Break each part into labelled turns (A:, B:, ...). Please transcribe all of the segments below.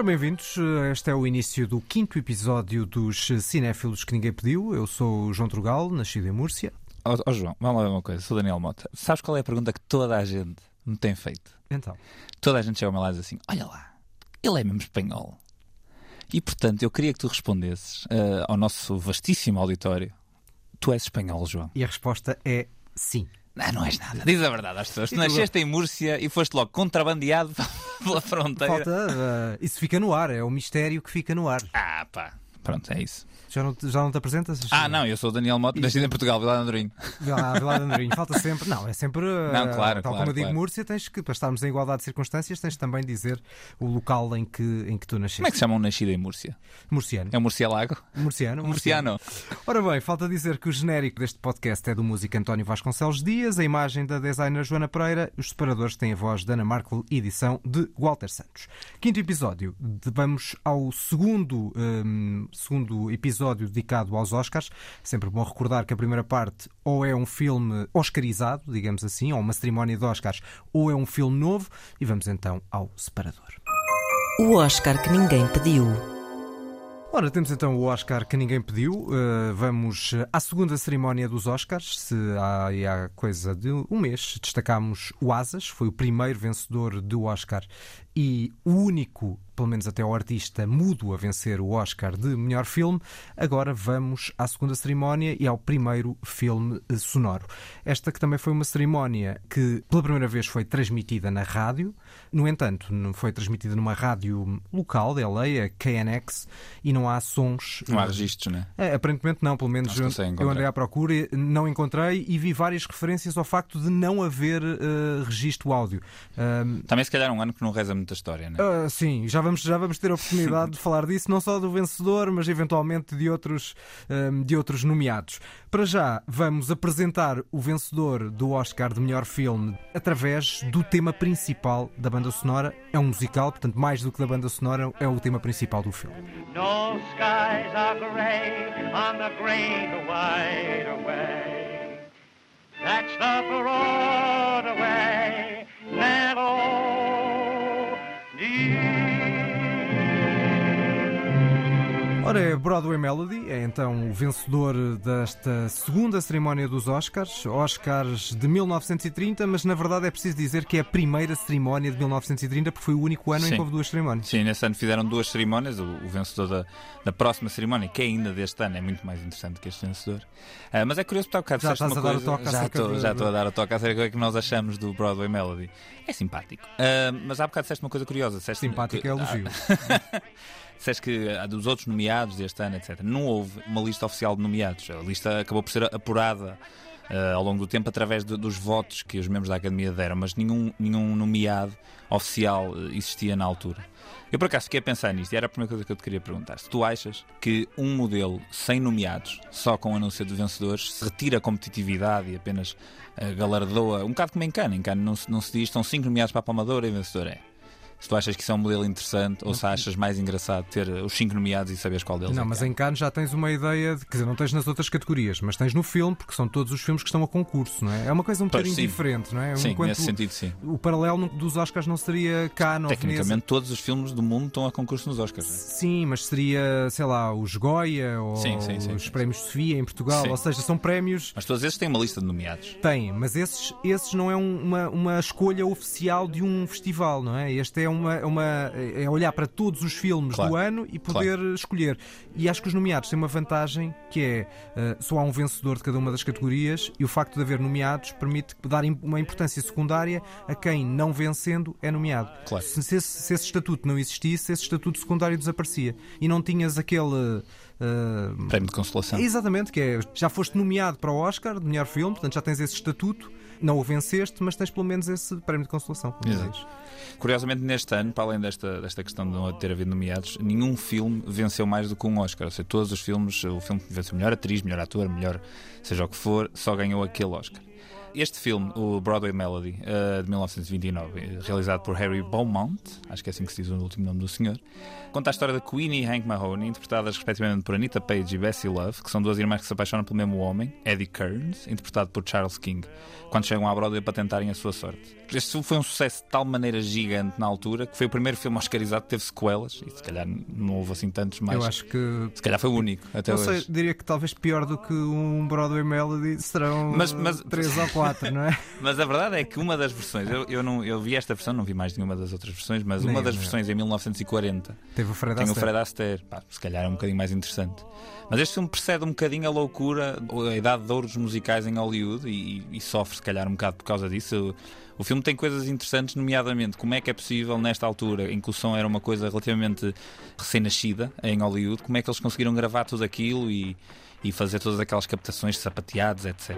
A: Ora, bem-vindos. Este é o início do quinto episódio dos Cinéfilos que ninguém pediu. Eu sou o João Trugal, nascido em Múrcia.
B: Ó oh, João, vamos lá ver uma coisa. Sou Daniel Mota. Sabes qual é a pergunta que toda a gente me tem feito?
A: Então.
B: Toda a gente chega ao meu lado e diz assim: Olha lá, ele é mesmo espanhol. E portanto, eu queria que tu respondesses uh, ao nosso vastíssimo auditório: Tu és espanhol, João?
A: E a resposta é sim.
B: Não, não és nada. Diz a verdade às pessoas. Tu nasceste em Múrcia e foste logo contrabandeado pela fronteira.
A: Falta. Uh, isso fica no ar, é o mistério que fica no ar.
B: Ah, pá. Pronto, é isso.
A: Já não, já não te apresentas?
B: Ah, não, eu sou o Daniel Mota, nascido em Portugal, Vila de Andorinho.
A: Vila, Vila de Andorinho, falta sempre. Não, é sempre.
B: Não, claro,
A: tal
B: claro,
A: como eu digo. Múrcia, tens que, para estarmos em igualdade de circunstâncias, tens também de dizer o local em que, em que tu nasceste.
B: Como é que se chama um nascido em Múrcia?
A: Murciano.
B: É um Murcialago?
A: Murciano.
B: Murciano.
A: Ora bem, falta dizer que o genérico deste podcast é do músico António Vasconcelos Dias, a imagem da designer Joana Pereira, os separadores têm a voz de Ana Marco, edição de Walter Santos. Quinto episódio, vamos ao segundo, hum, segundo episódio dedicado aos Oscars. Sempre bom recordar que a primeira parte ou é um filme oscarizado, digamos assim, ou uma cerimónia de Oscars, ou é um filme novo, e vamos então ao separador.
C: O Oscar que ninguém pediu.
A: Ora, temos então o Oscar que ninguém pediu. Uh, vamos uh, à segunda cerimónia dos Oscars. Se há, há coisa de um mês destacámos o Asas, foi o primeiro vencedor do Oscar e o único, pelo menos até o artista mudo a vencer o Oscar de melhor filme. Agora vamos à segunda cerimónia e ao primeiro filme eh, sonoro. Esta que também foi uma cerimónia que pela primeira vez foi transmitida na rádio. No entanto, não foi transmitida numa rádio local de LA, a KNX, e não há sons.
B: Não há registros, né?
A: É, aparentemente não, pelo menos eu, eu andei à procura, e não encontrei e vi várias referências ao facto de não haver eh, registro áudio.
B: Também se calhar um ano que não reza muita história, né?
A: ah, sim, já vamos, já vamos ter a oportunidade de falar disso, não só do vencedor, mas eventualmente de outros, ahm, de outros nomeados. Para já, vamos apresentar o vencedor do Oscar de melhor filme através do tema principal da banda sonora. É um musical, portanto, mais do que da banda sonora, é o tema principal do filme.
D: No skies are gray on the great white away. That's the Broadway melody.
A: Ora, é Broadway Melody, é então o vencedor desta segunda cerimónia dos Oscars, Oscars de 1930, mas na verdade é preciso dizer que é a primeira cerimónia de 1930, porque foi o único ano em
B: Sim.
A: que houve duas cerimónias.
B: Sim, nesse ano fizeram duas cerimónias. O, o vencedor da, da próxima cerimónia, que é ainda deste ano, é muito mais interessante que este vencedor. Ah, mas é curioso, porque há bocado
A: Já estás a dar o
B: coisa.
A: toque
B: já estou,
A: do-
B: já estou a dar o toque acerca do que é que nós achamos do Broadway Melody. É simpático. Ah, mas há bocado disseste uma coisa curiosa. Disseste
A: Simpático
B: que-
A: é elogio.
B: Disseste que ah, dos outros nomeados deste ano, etc. Não houve uma lista oficial de nomeados. A lista acabou por ser apurada. ah, ao longo do tempo, através de- dos votos que os membros da Academia deram, mas nenhum, nenhum nomeado oficial ah, existia na altura. Eu por acaso fiquei a pensar nisto e era a primeira coisa que eu te queria perguntar. Se tu achas que um modelo sem nomeados, só com o anúncio de vencedores, se retira a competitividade e apenas uh, galardoa, um bocado como em Cannes, em Cannes não, não se diz estão cinco nomeados para a Palmadora e vencedor é. Se tu achas que isso é um modelo interessante ou se achas mais engraçado ter uh, os cinco nomeados e saberes qual deles
A: Não,
B: é
A: mas
B: que é.
A: em Cannes já tens uma ideia, de, quer dizer, não tens nas outras categorias, mas tens no filme, porque são todos os filmes que estão a concurso, não é? É uma coisa um
B: Pois,
A: bocadinho
B: sim.
A: diferente, não é?
B: Sim,
A: Enquanto
B: nesse sentido sim.
A: o paralelo dos Oscars não seria Cannes ou Veneza.
B: Tecnicamente todos os filmes do mundo estão a concurso nos Oscars. não é?
A: Sim, mas seria, sei lá, os Goya ou
B: Sim, sim,
A: os prémios Sofia em Portugal, ou seja, são prémios.
B: Mas todos esses têm uma lista de nomeados.
A: Têm, mas esses, esses não é um- uma, uma escolha oficial de um festival, não é? Este é uma, uma é olhar para todos os filmes
B: Claro,
A: do ano e poder escolher. E acho que os nomeados têm uma vantagem que é eh, só há um vencedor de cada uma das categorias e o facto de haver nomeados permite dar uma importância secundária a quem não vencendo é nomeado.
B: Claro.
A: Se, se esse, se esse estatuto não existisse, esse estatuto secundário desaparecia e não tinhas aquele eh,
B: Prémio de consolação.
A: Exatamente, que é já foste nomeado para o Oscar de melhor filme, portanto já tens esse estatuto, não o venceste, mas tens pelo menos esse prémio de consolação.
B: Curiosamente, neste ano, para além desta, desta questão de não ter havido nomeados, nenhum filme venceu mais do que um Oscar. Ou seja, todos os filmes, o filme que venceu melhor atriz, melhor ator, melhor seja o que for, só ganhou aquele Oscar. Este filme, o Broadway Melody, uh, de 1929, eh, realizado por Harry Beaumont, acho que é assim que se diz o último nome do senhor, conta a história de Queenie e Hank Mahoney, interpretadas respectivamente por Anita Page e Bessie Love, que são duas irmãs que se apaixonam pelo mesmo homem, Eddie Kearns, interpretado por Charles King, quando chegam à Broadway para tentarem a sua sorte. Este filme foi um sucesso de tal maneira gigante na altura que foi o primeiro filme oscarizado que teve sequelas e se calhar não houve assim tantos mais.
A: Eu acho que.
B: Se calhar foi o único até
A: não
B: hoje.
A: sei, diria que talvez pior do que um Broadway Melody serão
B: Mas- mas-
A: três ou quatro, não é?
B: Mas a verdade é que uma das versões, eu, eu, não, eu vi esta versão, não vi mais nenhuma das outras versões, mas
A: Nem
B: uma das versões em 1940
A: Teve o Fred
B: tem o
A: Astaire.
B: Fred Astaire. Pá, se calhar é um bocadinho mais interessante. Mas este filme precede um bocadinho a loucura, a idade de ouro dos musicais em Hollywood e, e sofre, se calhar, um bocado por causa disso. O, filme tem coisas interessantes, nomeadamente como é que é possível, nesta altura, em que o som era uma coisa relativamente recém-nascida em Hollywood, como é que eles conseguiram gravar tudo aquilo e, e fazer todas aquelas captações sapateados, etc.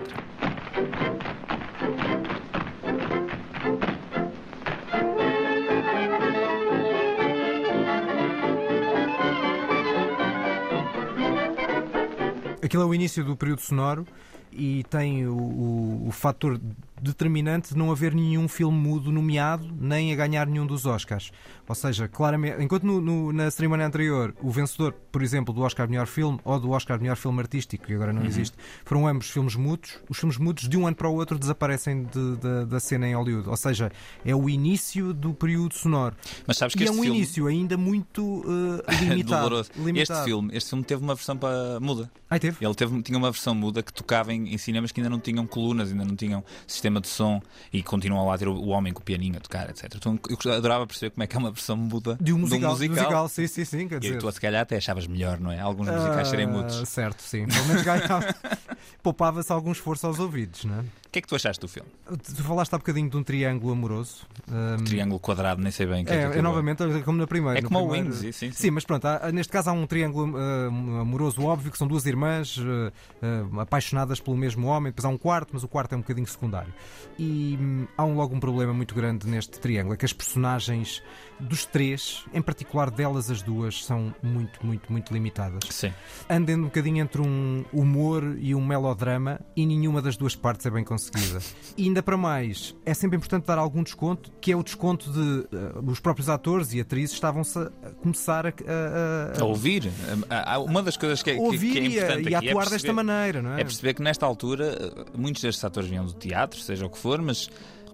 A: Aquilo é o início do período sonoro e tem o, o, o fator determinante de não haver nenhum filme mudo nomeado nem a ganhar nenhum dos Oscars. Ou seja, claramente, enquanto no- no- na cerimónia anterior o vencedor, por exemplo, do Oscar de melhor filme ou do Oscar de melhor filme artístico, que agora não existe, foram ambos filmes mudos, os filmes mudos de um ano para o outro desaparecem de- da- da cena em Hollywood. Ou seja, é o início do período sonoro.
B: Mas sabes que
A: E é um
B: filme...
A: início ainda muito eh, limitado. Limitado.
B: Este filme, este filme teve uma versão para muda.
A: Ai, teve?
B: Ele teve, tinha uma versão muda que tocava em, em cinemas que ainda não tinham colunas, ainda não tinham sistema de som e continuam lá a ter o, homem com o pianinho a tocar, etc. Então eu adorava perceber como é que é uma versão muda
A: De um musical.
B: de um
A: de musical, sim, sim, sim. Quer
B: E
A: dizer,
B: tu, se calhar, até achavas melhor, não é? Alguns musicais serem
A: Ah,
B: mudos.
A: Certo, sim. Pelo menos ganhava. Poupava-se algum esforço aos ouvidos, não é?
B: O que é que tu achaste do filme?
A: Tu falaste há bocadinho de um triângulo amoroso. Ahm,
B: Triângulo quadrado, nem sei bem o que é, que
A: é, é novamente como na primeira.
B: É como o
A: primeiro-
B: Wings, sim, sim.
A: Sim, mas pronto, há- neste caso há um triângulo ah, amoroso óbvio, que são duas irmãs ah, ah, apaixonadas pelo mesmo homem, depois há um quarto, mas o quarto é um bocadinho secundário. E hum, há um, logo um problema muito grande neste triângulo, é que as personagens dos três, em particular delas as duas, são muito, muito, muito limitadas.
B: Sim.
A: andem um bocadinho entre um humor e um melodrama e nenhuma das duas partes é bem conseguida. E ainda para mais, é sempre importante dar algum desconto, que é o desconto de eh, os próprios atores e atrizes estavam-se a começar a, a- a-
B: A ouvir. Uma das coisas que, é-
A: ouvir
B: que é
A: e a-
B: importante
A: e a
B: aqui é
A: atuar desta
B: perceber-
A: maneira, não é?
B: É perceber que nesta altura eh, muitos destes atores vinham do teatro, seja o que for, mas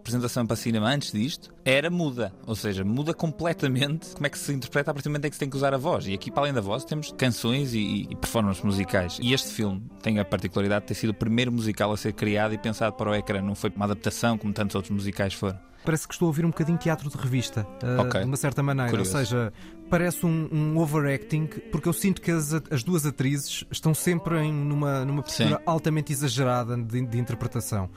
B: representação para cinema antes disto era muda. Ou seja, muda completamente como é que se interpreta a partir do momento em que se tem que usar a voz. E aqui, para além da voz, temos canções e, e performances musicais. E este filme tem a particularidade de ter sido o primeiro musical a ser criado e pensado para o ecrã. Não foi uma adaptação como tantos outros musicais foram.
A: Parece que estou a ouvir um bocadinho teatro de revista, eh,
B: Ok.
A: de uma certa maneira.
B: Curioso.
A: Ou seja, parece um, um overacting, porque eu sinto que as, as duas atrizes estão sempre em, numa, numa postura
B: Sim.
A: altamente exagerada de, de interpretação.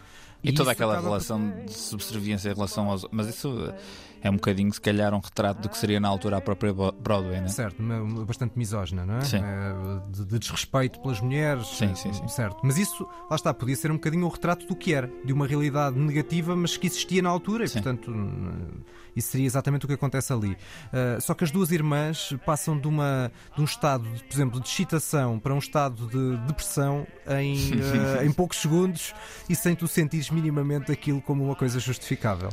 B: E, toda
A: isso
B: aquela relação de subserviência em relação aos. Mas isso é um bocadinho, se calhar, um retrato do que seria na altura a própria Broadway, né?
A: Certo, bastante misógina, não é?
B: Sim.
A: Eh, De, de desrespeito pelas mulheres.
B: Sim,
A: eh,
B: sim, sim.
A: Certo. Mas isso, lá está, podia ser um bocadinho o retrato do que era, de uma realidade negativa, mas que existia na altura, e
B: Sim.
A: portanto. eh, Isso seria exatamente o que acontece ali. Eh, só que as duas irmãs passam de, uma, de um estado, por exemplo, de excitação para um estado de depressão em, eh, em poucos segundos e sem tu sentires minimamente aquilo como uma coisa justificável.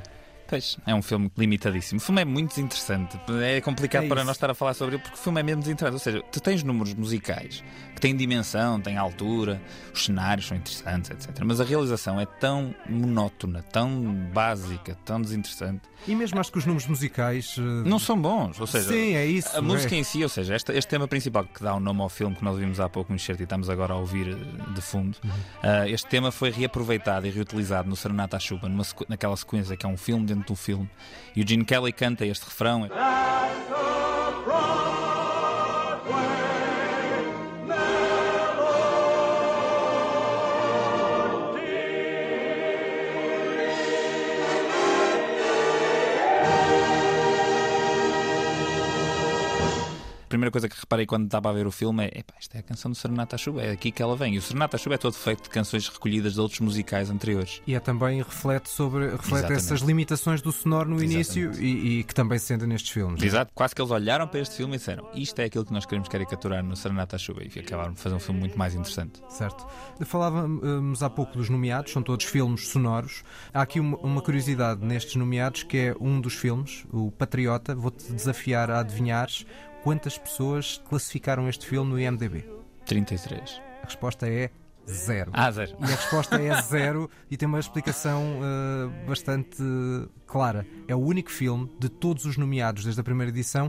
B: Pois, é um filme limitadíssimo. O filme é muito desinteressante. É complicado
A: É
B: para nós estar a falar sobre ele porque o filme é mesmo desinteressante. Ou seja, tu tens números musicais que têm dimensão, têm altura, os cenários são interessantes, etc. Mas a realização é tão monótona, tão básica, tão desinteressante.
A: E mesmo acho que os números musicais. eh,
B: Não são bons. Ou seja,
A: Sim, é isso.
B: a música
A: é.
B: em si, ou seja, este, este tema principal que dá o nome ao filme que nós vimos há pouco no excerto e estamos agora a ouvir eh, de fundo,
A: Uhum.
B: ah, este tema foi reaproveitado e reutilizado no Serenata à Chuva, numa sequ- naquela sequência que é um filme dentro do filme. E o Gene Kelly canta este refrão. Primeira coisa que reparei quando estava a ver o filme é: epá, isto é a canção do Serenata à Chuva, é aqui que ela vem. E o Serenata à Chuva é todo feito de canções recolhidas de outros musicais anteriores.
A: E é também reflete sobre reflete
B: Exatamente.
A: essas limitações do sonoro no início e, e que também se sentem nestes filmes.
B: Exato, quase que eles olharam para este filme e disseram: isto é aquilo que nós queremos caricaturar no Serenata à Chuva. E acabaram de fazer um filme muito mais interessante.
A: Certo. Falávamos há pouco dos nomeados, são todos filmes sonoros. Há aqui uma, uma curiosidade nestes nomeados que é um dos filmes, o Patriota. Vou-te desafiar a adivinhares quantas pessoas classificaram este filme no IMDb.
B: 33.
A: A resposta é zero.
B: Ah, zero.
A: E a resposta é zero e tem uma explicação uh, bastante clara. É o único filme de todos os nomeados desde a primeira edição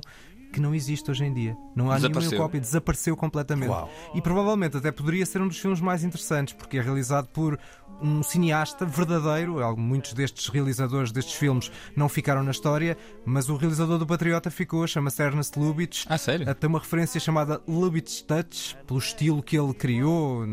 A: que não existe hoje em dia. Não há nenhuma cópia, desapareceu completamente.
B: Uau.
A: E provavelmente até poderia ser um dos filmes mais interessantes, porque é realizado por um cineasta verdadeiro. Al- Muitos destes realizadores destes filmes não ficaram na história, mas o realizador do Patriota ficou, chama-se Ernest Lubitsch.
B: Ah, sério?
A: Tem uma referência chamada Lubitsch Touch, pelo estilo que ele criou,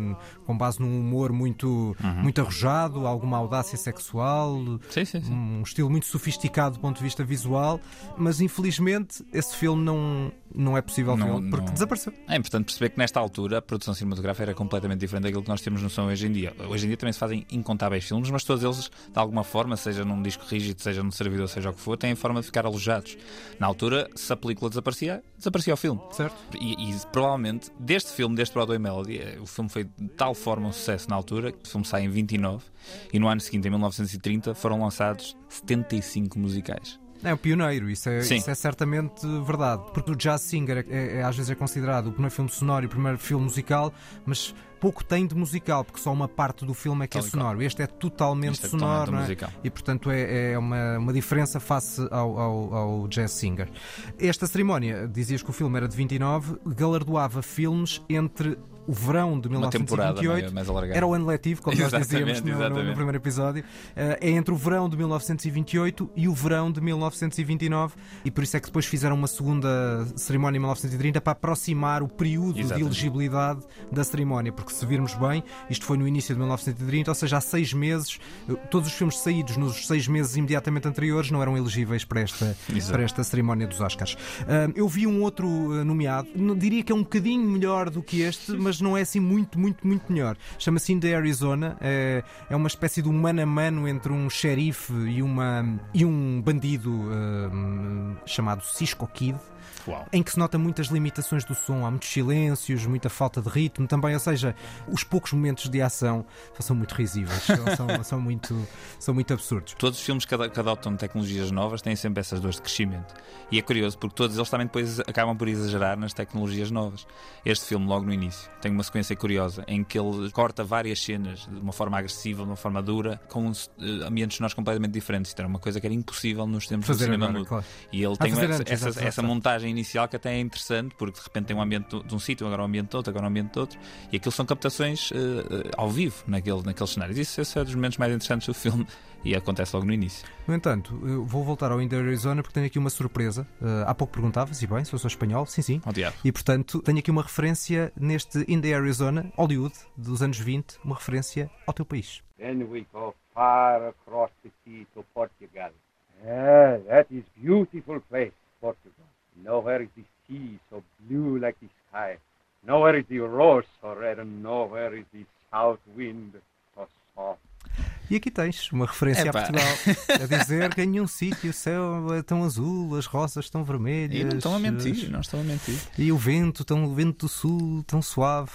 A: com base num humor muito,
B: Uhum.
A: muito arrojado, alguma audácia sexual,
B: Sim, sim, sim.
A: um estilo muito sofisticado do ponto de vista visual, mas infelizmente esse filme não, não é possível
B: Não-
A: vê-lo, porque
B: não-
A: desapareceu.
B: É importante perceber que nesta altura a produção cinematográfica era completamente diferente daquilo que nós temos noção hoje em dia. Hoje em dia também se fazem incontáveis filmes, mas todos eles, de alguma forma, seja num disco rígido, seja num servidor, seja o que for, têm forma de ficar alojados. Na altura, se a película desaparecia, desaparecia o filme.
A: Certo?
B: E, e provavelmente, deste filme, deste Broadway Melody, eh, o filme foi de tal forma um sucesso na altura, que o filme sai em 29, e no ano seguinte, em 1930, foram lançados 75 musicais.
A: É um pioneiro, isso é, isso é certamente verdade. Porque o Jazz Singer é, é- é- às vezes é considerado o primeiro filme sonoro e o primeiro filme musical, mas pouco tem de musical, porque só uma parte do filme é que é sonoro. Este é totalmente
B: Este é
A: sonoro
B: totalmente
A: é? e, portanto, é, é uma, uma diferença face ao, ao, ao Jazz Singer. Esta cerimónia, dizias que o filme era de 29, galardoava filmes entre o verão de
B: Uma temporada
A: 1928
B: mais, mais alargada.
A: era o ano letivo, como nós dizíamos no- no, no primeiro episódio. Eh, é entre o verão de 1928 e o verão de 1929, e por isso é que depois fizeram uma segunda cerimónia em 1930 para aproximar o período de
B: Exatamente.
A: elegibilidade da cerimónia. Porque se virmos bem, isto foi no início de 1930, ou seja, há seis meses, eh, todos os filmes saídos nos seis meses imediatamente anteriores não eram elegíveis para esta,
B: Exato.
A: para esta cerimónia dos Oscars. Ah, eu vi um outro nomeado, diria que é um bocadinho melhor do que este, mas não é assim muito, muito, muito melhor. Chama-se In the Arizona, é, é uma espécie de um mano a mano entre um xerife e, uma, e um bandido ah, chamado Cisco Kid
B: Uau.
A: em que se nota muitas limitações do som, há muitos silêncios, muita falta de ritmo também, ou seja, os poucos momentos de ação são muito risíveis, são, são, muito, são muito absurdos.
B: Todos os filmes que ado- que adotam tecnologias novas têm sempre essas dores de crescimento. E é curioso porque todos eles também depois acabam por exagerar nas tecnologias novas. Este filme, logo no início, tem uma sequência curiosa em que ele corta várias cenas de uma forma agressiva, de uma forma dura, com eh, ambientes sonoros completamente diferentes. Isto era uma coisa que era impossível nos tempos
A: Fazer
B: do cinema
A: agora,
B: mudo.
A: claro.
B: E ele
A: Ah,
B: tem essa,
A: antes,
B: essa, essa montagem inicial que até é interessante, porque de repente tem um ambiente de um sítio, agora um ambiente de outro, agora um ambiente de outro, e aquilo são captações eh, ao vivo naquele, naqueles cenários. Isso, esse é dos momentos mais interessantes do filme e acontece logo no início.
A: No entanto, eu vou voltar ao In the Arizona porque tenho aqui uma surpresa. Uh, há pouco perguntavas, e bem, se eu sou espanhol, sim, sim.
B: Diabo.
A: E portanto, tenho aqui uma referência neste In the Arizona, Hollywood, dos anos 20, uma referência ao teu país.
E: Then we go far across the sea to Portugal. Ah, that is beautiful place. Nowhere is the sea so blue like the sky. Nowhere is the rose so red, and nowhere is the south wind so soft.
A: E aqui tens uma referência
B: Epá.
A: a Portugal, a dizer que em nenhum sítio o céu é tão azul, as rosas estão vermelhas.
B: E não estão a mentir, não estão a mentir.
A: E o vento, tão, o vento do sul, tão suave.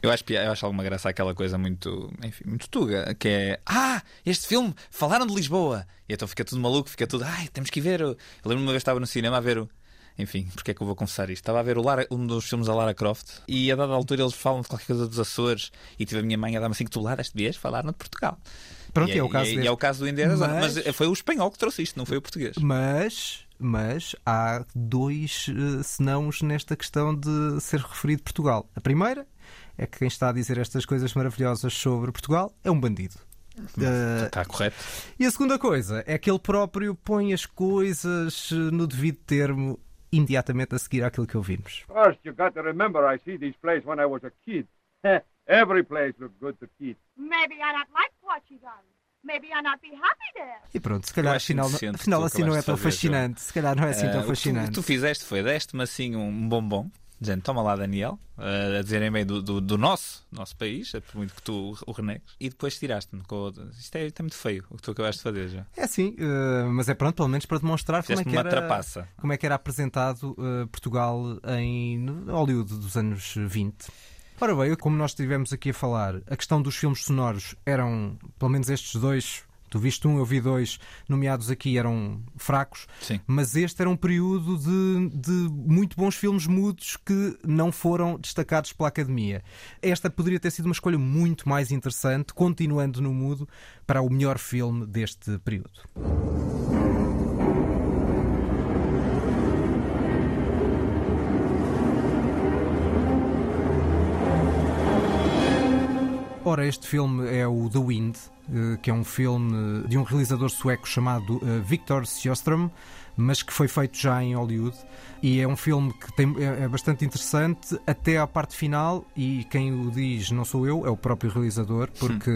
B: Eu acho, eu acho alguma graça aquela coisa muito, enfim, muito tuga, que é Ah, este filme, falaram de Lisboa. E então fica tudo maluco, fica tudo, ai, temos que ir ver. o-". Eu lembro-me uma vez que estava no cinema a ver o. Enfim, porque é que eu vou confessar isto? Estava a ver o Lara- um dos filmes da Lara Croft e a dada altura eles falam de qualquer coisa dos Açores e tive a minha mãe a dar-me assim que tu lá deste vez falaram de Portugal.
A: Pronto,
B: e,
A: é o caso
B: e, e é o caso do Indiana Jones.
A: Mas-
B: Mas... foi o espanhol que trouxe isto, não foi o português.
A: Mas, mas há dois eh, senãos nesta questão de ser referido Portugal. A primeira é que quem está a dizer estas coisas maravilhosas sobre Portugal é um bandido. Eh,
B: Está correto.
A: e a segunda coisa é que ele próprio põe as coisas eh, no devido termo imediatamente a seguir àquilo que ouvimos.
E: First, you got to remember I see this place when I was a kid. Every place looked good to kids.
F: Maybe I don't like Portugal. maybe I'll not be happy there.
A: E pronto, se calhar afinal, afinal
B: tu
A: assim não é tão
B: fazer,
A: fascinante. Se calhar não é assim
B: Eh,
A: tão
B: o que tu-
A: fascinante.
B: O que tu fizeste foi, deste-me assim um bombom, dizendo, toma lá Daniel, eh, a dizer em meio do, do, do nosso, nosso país, é por muito que tu o renegues, e depois tiraste-me. com o- Isto é, é muito feio o que tu acabaste de fazer já.
A: É sim, eh, mas é pronto, pelo menos para demonstrar como é, que era,
B: trapaça.
A: como é que era apresentado eh, Portugal em Hollywood dos anos 20. Ora bem, como nós estivemos aqui a falar, a questão dos filmes sonoros eram, pelo menos estes dois, tu viste um, eu vi dois, nomeados aqui, eram fracos,
B: Sim.
A: mas este era um período de, de muito bons filmes mudos que não foram destacados pela Academia. Esta poderia ter sido uma escolha muito mais interessante, continuando no mudo, para o melhor filme deste período. Ora, este filme é o The Wind, que é um filme de um realizador sueco chamado eh, Victor Sjöström, mas que foi feito já em Hollywood. E é um filme que tem, é, é bastante interessante até à parte final. E quem o diz não sou eu, é o próprio realizador, porque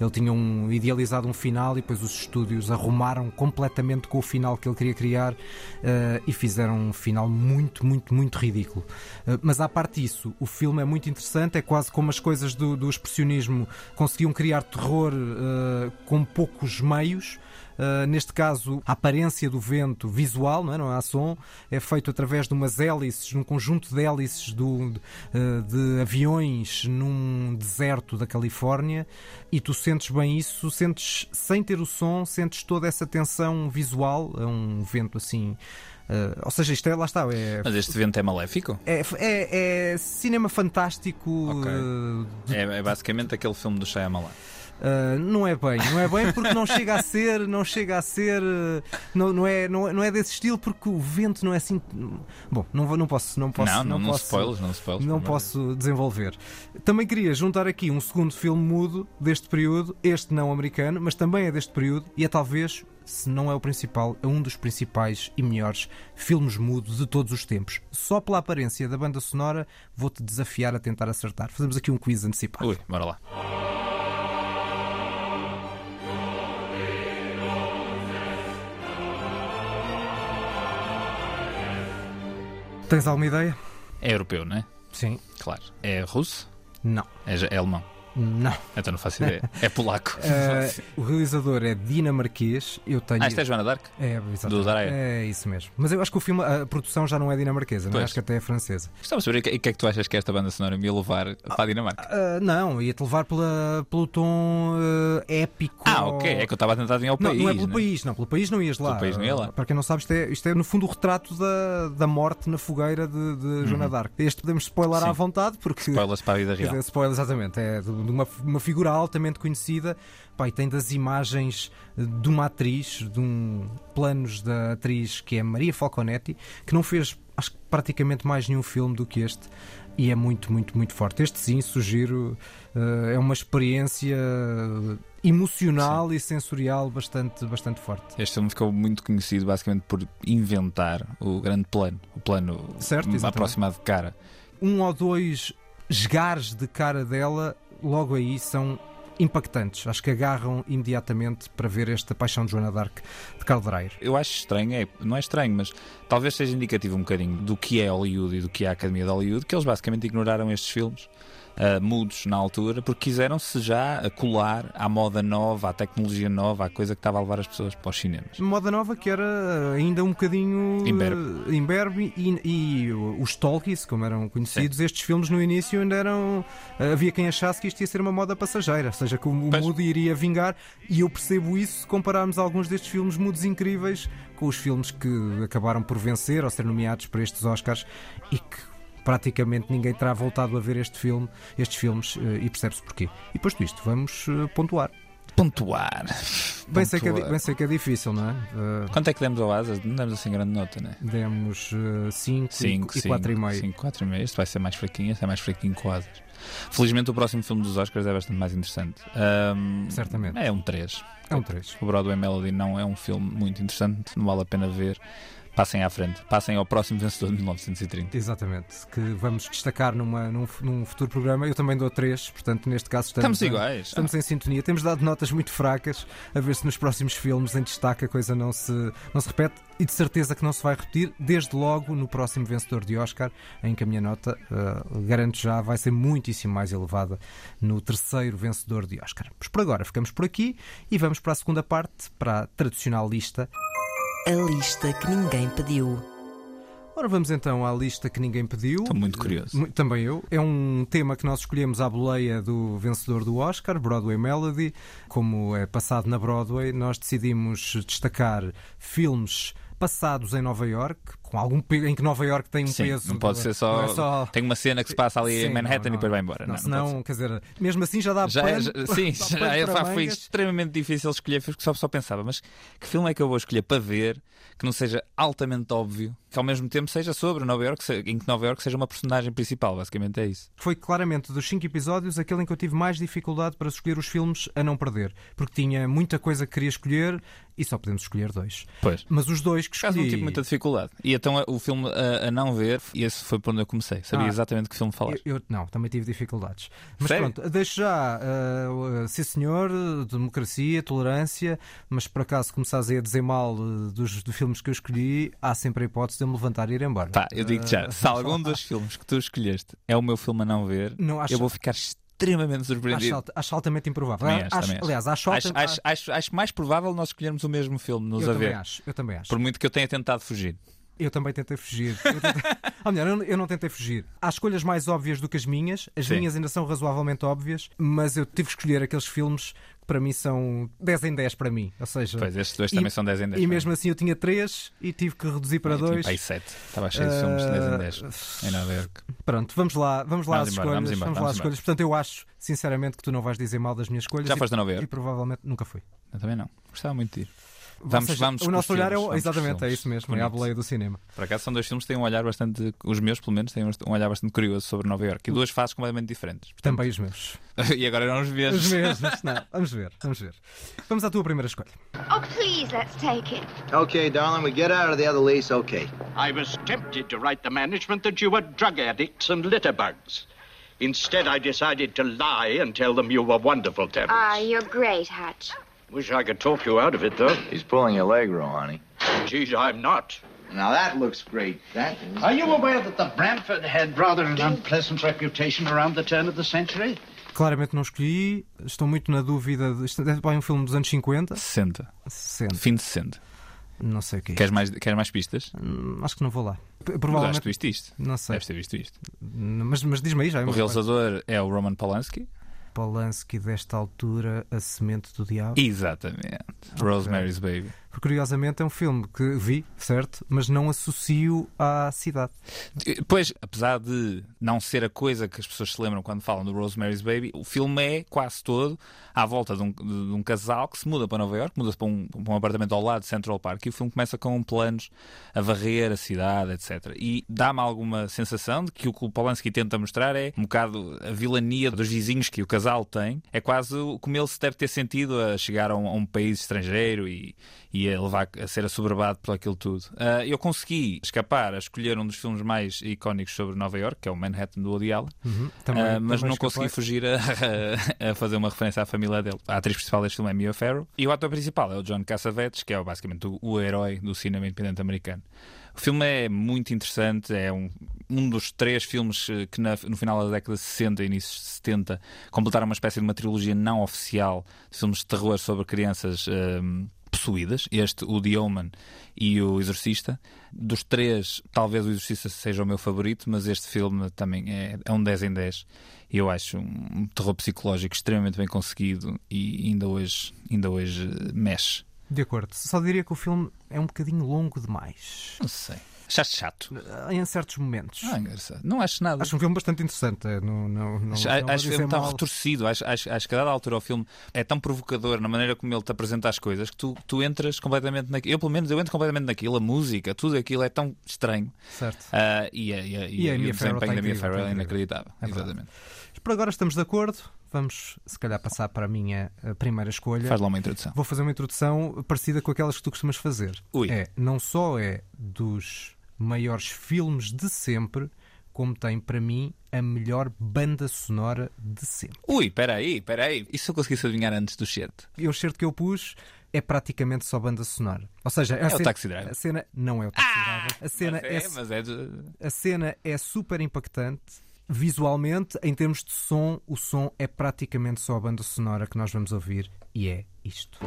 A: ele tinha um, idealizado um final e depois os estúdios arrumaram completamente com o final que ele queria criar eh, e fizeram um final muito, muito, muito ridículo. Eh, mas à parte disso, o filme é muito interessante, é quase como as coisas do, do expressionismo conseguiam criar terror eh, com poucos meios. Uh, neste caso, a aparência do vento visual, não, é? não há som, é feito através de umas hélices, num conjunto de hélices do, de, uh, de aviões num deserto da Califórnia, e tu sentes bem isso, sentes sem ter o som, sentes toda essa tensão visual, é um vento assim. uh, ou seja, isto é, lá está, é,
B: Mas este vento é maléfico?
A: é, é- é cinema fantástico.
B: Ok.
A: uh, de-
B: É, é basicamente aquele filme do Shyamalan.
A: Uh, não é bem, não é bem porque não chega a ser, não chega a ser, uh, não, não, é, não, é- não é desse estilo porque o vento não é assim. Bom, não, vou- não posso, não posso,
B: não, não, não
A: posso,
B: spoilers, não spoilers.
A: não posso desenvolver. Também queria juntar aqui um segundo filme mudo deste período, este não americano, mas também é deste período e é talvez, se não é o principal, é um dos principais e melhores filmes mudos de todos os tempos. Só pela aparência da banda sonora, vou-te desafiar a tentar acertar. Fazemos aqui um quiz antecipado.
B: Ui, bora lá.
A: Tens alguma ideia?
B: É europeu, não é?
A: Sim.
B: Claro. É russo?
A: Não.
B: É, é alemão?
A: Não.
B: Então não faço ideia. É polaco.
A: Eh, o realizador é dinamarquês. Eu tenho.
B: ah, isto é Joana Dark?
A: É, exatamente.
B: do.
A: É isso mesmo. Mas eu acho que o filme, a produção já não é dinamarquesa, não é? Acho que até é francesa.
B: Gostava de saber o que, é que tu achas que esta banda sonora me ia levar para a Dinamarca.
A: Ah, não, ia-te levar pela, pelo tom eh, épico.
B: Ah, ok. É que eu estava a tentar adivinhar o
A: Não,
B: país.
A: não é pelo
B: né?
A: país, não. Pelo país não ias lá.
B: Pelo país não ia lá.
A: Para quem não sabe, isto é, isto é no fundo o retrato da, da morte na fogueira de, de Joana d'Arc. Este podemos spoiler
B: Uhum. Sim.
A: à vontade, porque.
B: Spoilers para a vida real.
A: dizer, spoiler, exatamente. É de de uma, uma figura altamente conhecida. Pá, e tem das imagens de uma atriz, de um planos da atriz que é Maria Falconetti, que não fez, acho que praticamente mais nenhum filme do que este. E é muito, muito, muito forte. Este sim, sugiro, eh, é uma experiência emocional e sensorial bastante, bastante forte.
B: Este filme ficou muito conhecido basicamente por inventar o grande plano. O plano
A: Certo,
B: aproximado de cara.
A: um ou dois esgares de cara dela, logo aí são impactantes. Acho que agarram imediatamente para ver esta paixão de Joana Dark de Dreyer.
B: Eu acho estranho, é, não é estranho, mas talvez seja indicativo um bocadinho do que é Hollywood e do que é a Academia de Hollywood, que eles basicamente ignoraram estes filmes. Ah, mudos na altura, porque quiseram-se já colar à moda nova, à tecnologia nova, à coisa que estava a levar as pessoas para os cinemas.
A: Moda nova que era ainda um bocadinho
B: Imberbe.
A: eh, imberbe e, e os talkies, como eram conhecidos, estes filmes no início ainda eram. eh, Havia quem achasse que isto ia ser uma moda passageira, ou seja, que o, o
B: Pois.
A: mudo iria vingar, e eu percebo isso se compararmos alguns destes filmes mudos incríveis com os filmes que acabaram por vencer ou ser nomeados para estes Oscars e que praticamente ninguém terá voltado a ver este filme, estes filmes eh, e percebe-se porquê. E posto isto, vamos eh, pontuar.
B: Pontuar.
A: Bem sei, que é, bem sei que é difícil, não é? Eh,
B: Quanto é que demos ao Asas? Não demos assim grande nota, né?
A: Demos 5
B: 5
A: e 4,5.
B: 5, 4 e meio. Este vai ser mais fraquinho, este é mais fraquinho que o Asas. Felizmente o próximo filme dos Oscars é bastante mais interessante. Ahm,
A: Certamente.
B: É um 3.
A: É um 3.
B: O Broadway Melody não é um filme muito interessante, não vale a pena ver. Passem à frente, passem ao próximo vencedor de 1930.
A: Exatamente, que vamos destacar numa, num, num futuro programa. Eu também dou três, portanto, neste caso estamos,
B: Estamos iguais.
A: Estamos em sintonia. Temos dado notas muito fracas, a ver se nos próximos filmes em destaque a coisa não se, não se repete e de certeza que não se vai repetir, desde logo no próximo vencedor de Oscar, em que a minha nota, uh, garanto já, vai ser muitíssimo mais elevada no terceiro vencedor de Oscar. Mas por agora ficamos por aqui e vamos para a segunda parte, para a tradicional lista.
C: A lista que ninguém pediu.
A: Ora, vamos então à lista que ninguém pediu.
B: Estou muito curioso.
A: Também eu. É um tema que nós escolhemos à boleia do vencedor do Oscar, Broadway Melody. Como é passado na Broadway, nós decidimos destacar filmes passados em Nova York, com algum em que Nova York tem um
B: Sim,
A: peso.
B: não pode ser só,
A: é só-
B: Tem uma cena que se passa ali
A: Sim,
B: em Manhattan
A: não, não.
B: e depois vai embora.
A: Não,
B: Não,
A: senão, quer dizer, mesmo assim já dá
B: Já,
A: pano-
B: já- sim,
A: dá
B: já,
A: pano
B: é, foi extremamente difícil escolher, porque só, só pensava, mas que filme é que eu vou escolher para ver que não seja altamente óbvio, que ao mesmo tempo seja sobre Nova York, em que Nova York seja uma personagem principal, basicamente é isso.
A: Foi claramente dos cinco episódios aquele em que eu tive mais dificuldade para escolher os filmes a não perder, porque tinha muita coisa que queria escolher e só podemos escolher dois.
B: Pois.
A: Mas os dois que
B: Por acaso não
A: escolhi.
B: tive muita dificuldade. E então a- o filme a, a não ver, e esse foi por onde eu comecei. Sabia
A: Ah.
B: exatamente que filme falar.
A: Eu, eu- não, também tive dificuldades. Mas
B: Sério?
A: pronto, deixo já, uh, uh, sim senhor, democracia, tolerância, mas por acaso começares aí a dizer mal uh, dos, dos filmes que eu escolhi, há sempre a hipótese de eu me levantar e ir embora.
B: Pá, eu digo já, se algum dos filmes que tu escolheste é o meu filme a não ver,
A: Não, acho-
B: eu vou ficar extremamente
A: Acho,
B: surpreendido.
A: alt- acho altamente improvável.
B: Também acho,
A: Acho-
B: também acho.
A: aliás, acho,
B: Acho,
A: altamente-
B: acho, acho, acho mais provável nós escolhermos o mesmo filme, nos
A: eu
B: a
A: também
B: ver.
A: acho. Eu também acho.
B: Por muito que eu tenha tentado fugir.
A: Eu também tentei fugir. Eu tentei... Ou melhor, eu- eu não tentei fugir. Há escolhas mais óbvias do que as minhas. As
B: Sim.
A: minhas ainda são razoavelmente óbvias, mas eu tive que escolher aqueles filmes que para mim são 10 em 10 para mim. Ou seja,
B: Pois, estes dois
A: E-
B: também são 10 em 10.
A: e mesmo assim eu tinha 3 e tive que reduzir para
B: mim. Eu tinha
A: 2.
B: para aí 7. Estava cheio de filmes de 10 em 10
A: Ah,
B: em Nova York.
A: Pronto, vamos lá, vamos lá
B: Vamos
A: às
B: embora,
A: escolhas.
B: vamos embora,
A: lá
B: vamos
A: às escolhas. Portanto, eu acho, sinceramente, que tu não vais dizer mal das minhas escolhas.
B: Já
A: e-
B: foste a Nova
A: E
B: York?
A: provavelmente nunca fui.
B: Eu também não. Gostava muito de ir. Vamos,
A: seja,
B: vamos
A: o
B: os
A: nosso olhar é o...
B: os
A: Exatamente, é isso mesmo. É a
B: Bonito.
A: boleia do cinema.
B: Por acaso são dois filmes que têm um olhar bastante. Os meus, pelo menos, têm um olhar bastante curioso sobre Nova York. E duas faces completamente diferentes. Portanto,
A: Também os meus.
B: e agora não os
A: Os
B: vês.
A: mesmos. Não, vamos ver, vamos ver. Vamos à tua primeira escolha.
F: Oh, please, let's take it.
G: Okay, darling, we get out of the other lease, okay.
H: I was tempted to write the management that you were drug addicts and litterbugs. Instead, I decided to lie and tell them you were wonderful, Terence.
F: Ah, you're great, Hutch.
H: Wish I could talk you out of it, though.
G: He's pulling your leg honey.
H: Geez, I'm not.
G: Now that looks great. That is.
H: Are you aware that the Bramford had rather an unpleasant reputation around the turn of the century?
A: Claramente não escolhi. Estou muito na dúvida. De... Isto é um filme dos anos 50.
B: 60.
A: 60.
B: Fim de 60.
A: Não sei o que é.
B: Queres mais, queres mais pistas?
A: Hum, Acho que não vou lá. P-
B: Mas acho que
A: Provavelmente.
B: tu viste isto.
A: Não sei.
B: Deves ter visto isto.
A: Mas, mas diz-me aí já. é
B: O realizador é o Roman Polanski.
A: Polanski, desta altura, A Semente do Diabo.
B: Exatamente. Rosemary's Baby.
A: Porque, curiosamente, é um filme que vi, certo? Mas não associo à cidade.
B: Pois, apesar de não ser a coisa que as pessoas se lembram quando falam do Rosemary's Baby, o filme é quase todo à volta de um, de um casal que se muda para Nova York, muda-se para um, para um apartamento ao lado de Central Park e o filme começa com planos a varrer a cidade, etc. E dá-me alguma sensação de que o que o Polanski tenta mostrar é um bocado a vilania dos vizinhos que o casal tem. É quase como ele se deve ter sentido a chegar a um, a um país estrangeiro e, e a levar a ser assoberbado por aquilo tudo. Ah, eu consegui escapar a escolher um dos filmes mais icónicos sobre Nova York, que é o Manhattan do Woody Allen,
A: Uhum. Também-
B: ah, mas
A: também
B: não
A: escapei.
B: consegui fugir a, a- fazer uma referência à família dele. A atriz principal deste filme é Mia Farrow e o ator principal é o John Cassavetes, que é basicamente o, o herói do cinema independente americano. O filme é muito interessante, é um, um dos três filmes que na- no final da década de 60 e início de 70 completaram uma espécie de uma trilogia não oficial de filmes de terror sobre crianças ehm, possuídas. Este, o The Omen e o Exorcista. Dos três, talvez o Exorcista seja o meu favorito, mas este filme também é, é um 10 em 10. E eu acho um, terror psicológico extremamente bem conseguido e ainda hoje, ainda hoje mexe.
A: De acordo. Só diria que o filme é um bocadinho longo demais.
B: Não sei. Achaste chato?
A: Em certos momentos.
B: Ah, engraçado. Não acho nada.
A: Acho um filme bastante interessante. é, Não, não, não,
B: Acho,
A: não
B: acho é tão retorcido. Acho, acho, acho que a dada altura o filme é tão provocador na maneira como ele te apresenta as coisas que tu, tu entras completamente naquilo. Eu, pelo menos, eu entro completamente naquilo. A música, tudo aquilo é tão estranho.
A: Certo.
B: Ah, e, a- e, a-
A: E a
B: e
A: Mia
B: o desempenho da Mia
A: incrível,
B: Farrow
A: está
B: é
A: incrível.
B: inacreditável.
A: É.
B: Exatamente.
A: Por agora estamos de acordo. Vamos se calhar passar para a minha eh, primeira escolha.
B: Faz lá uma introdução.
A: Vou fazer uma introdução parecida com aquelas que tu costumas fazer.
B: Ui.
A: É, não só é dos maiores filmes de sempre, como tem para mim a melhor banda sonora de sempre.
B: Ui, peraí, peraí. E se eu conseguisse adivinhar antes do certo?
A: E o certo que eu pus é praticamente só banda sonora. Ou seja, a
B: o
A: cena,
B: Taxi Driver.
A: A cena não é o Taxi Driver. A cena
B: mas
A: é,
B: é, mas é de...
A: a cena é super impactante. Visualmente, em termos de som, o som é praticamente só a banda sonora que nós vamos ouvir e é isto.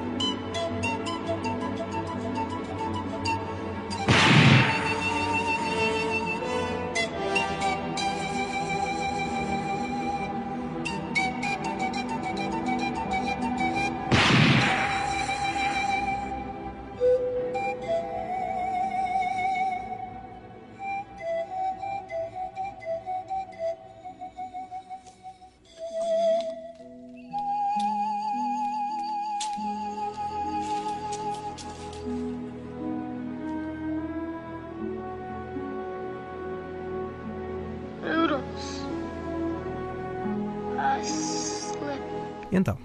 A: Então,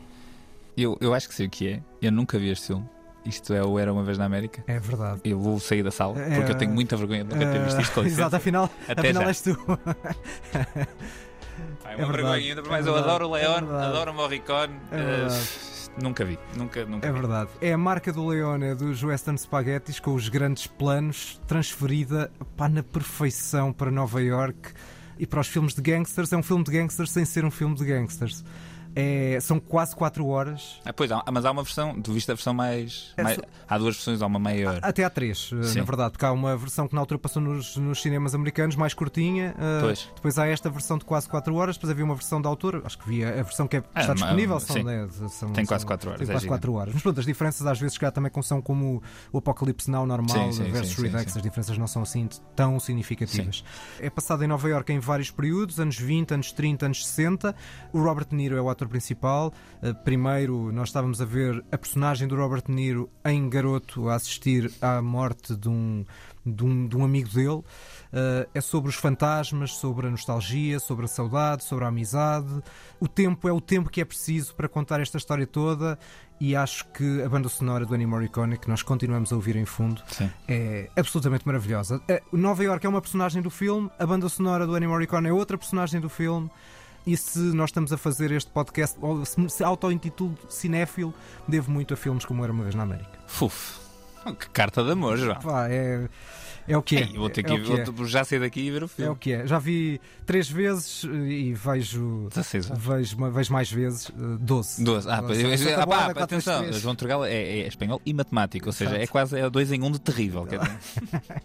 B: Eu, eu acho que sei o que é. Eu nunca vi este filme. Isto é o Era Uma Vez na América.
A: é verdade.
B: Eu vou sair da sala
A: É,
B: porque eu tenho muita vergonha de nunca ter visto isto com
A: Eh. Exato, afinal,
B: Até
A: afinal
B: já.
A: és tu.
B: Ai,
A: É
B: uma
A: verdade,
B: vergonha ainda,
A: é
B: mas eu
A: verdade,
B: adoro o
A: é
B: Leon,
A: verdade.
B: adoro o Morricone.
A: É
B: eh, nunca vi, nunca, nunca
A: É
B: vi.
A: verdade. É a marca do Leone dos Western Spaghettis com os grandes planos, transferida pá, na perfeição para Nova York e para os filmes de gangsters. É um filme de gangsters sem ser um filme de gangsters. É, são quase 4 horas.
B: Ah, pois, há, mas há uma versão, tu viste a versão mais.
A: É
B: mais-
A: só-
B: há duas versões, há uma maior.
A: Até há três, eh,
B: Sim.
A: na verdade, porque há uma versão que na altura passou nos, nos cinemas americanos, mais curtinha. eh,
B: Pois.
A: Depois há esta versão de quase 4 horas. Depois havia uma versão da autor, acho que via a versão que é-
B: Ah,
A: está
B: mas-
A: disponível. São, né, são-
B: Tem quase
A: são-
B: quatro horas,
A: Tem
B: é
A: quase
B: gigante.
A: 4 horas. Mas pronto, as diferenças às vezes, calhar, também são como o Apocalipse Now normal
B: Sim, sim,
A: versus
B: sim,
A: Redux, as diferenças não são assim tão significativas. É passado em Nova York em vários períodos, anos 20, anos 30, anos 60. O Robert De Niro é o ator principal. Uh, Primeiro, nós estávamos a ver a personagem do Robert De Niro em garoto a assistir à morte de um, de um, de um amigo dele. Uh, é sobre os fantasmas, sobre a nostalgia, sobre a saudade, sobre a amizade. O tempo é o tempo que é preciso para contar esta história toda. E acho que a banda sonora do Ennio Morricone, que nós continuamos a ouvir em fundo,
B: Sim.
A: é absolutamente maravilhosa. O Nova York é uma personagem do filme, a banda sonora do Ennio Morricone é outra personagem do filme. E se nós estamos a fazer este podcast, ou se auto-intitulo cinéfilo, devo muito a filmes como Era uma Vez na América.
B: Fuf. Que carta de amor, João.
A: Pá, é, é o que é.
B: Ei, vou ter
A: é,
B: que
A: o
B: ir-
A: que é.
B: vou- já sair daqui e ver o
A: É
B: filme.
A: o que é. Já vi três vezes e vejo,
B: 16 anos.
A: vejo, vejo mais vezes, eh, 12.
B: 12. Ah, pois, eu- ah, pá,
A: quatro,
B: atenção. João Turgal é, é espanhol e matemático, ou seja,
A: Exato.
B: é quase é dois em um de terrível. quer dizer.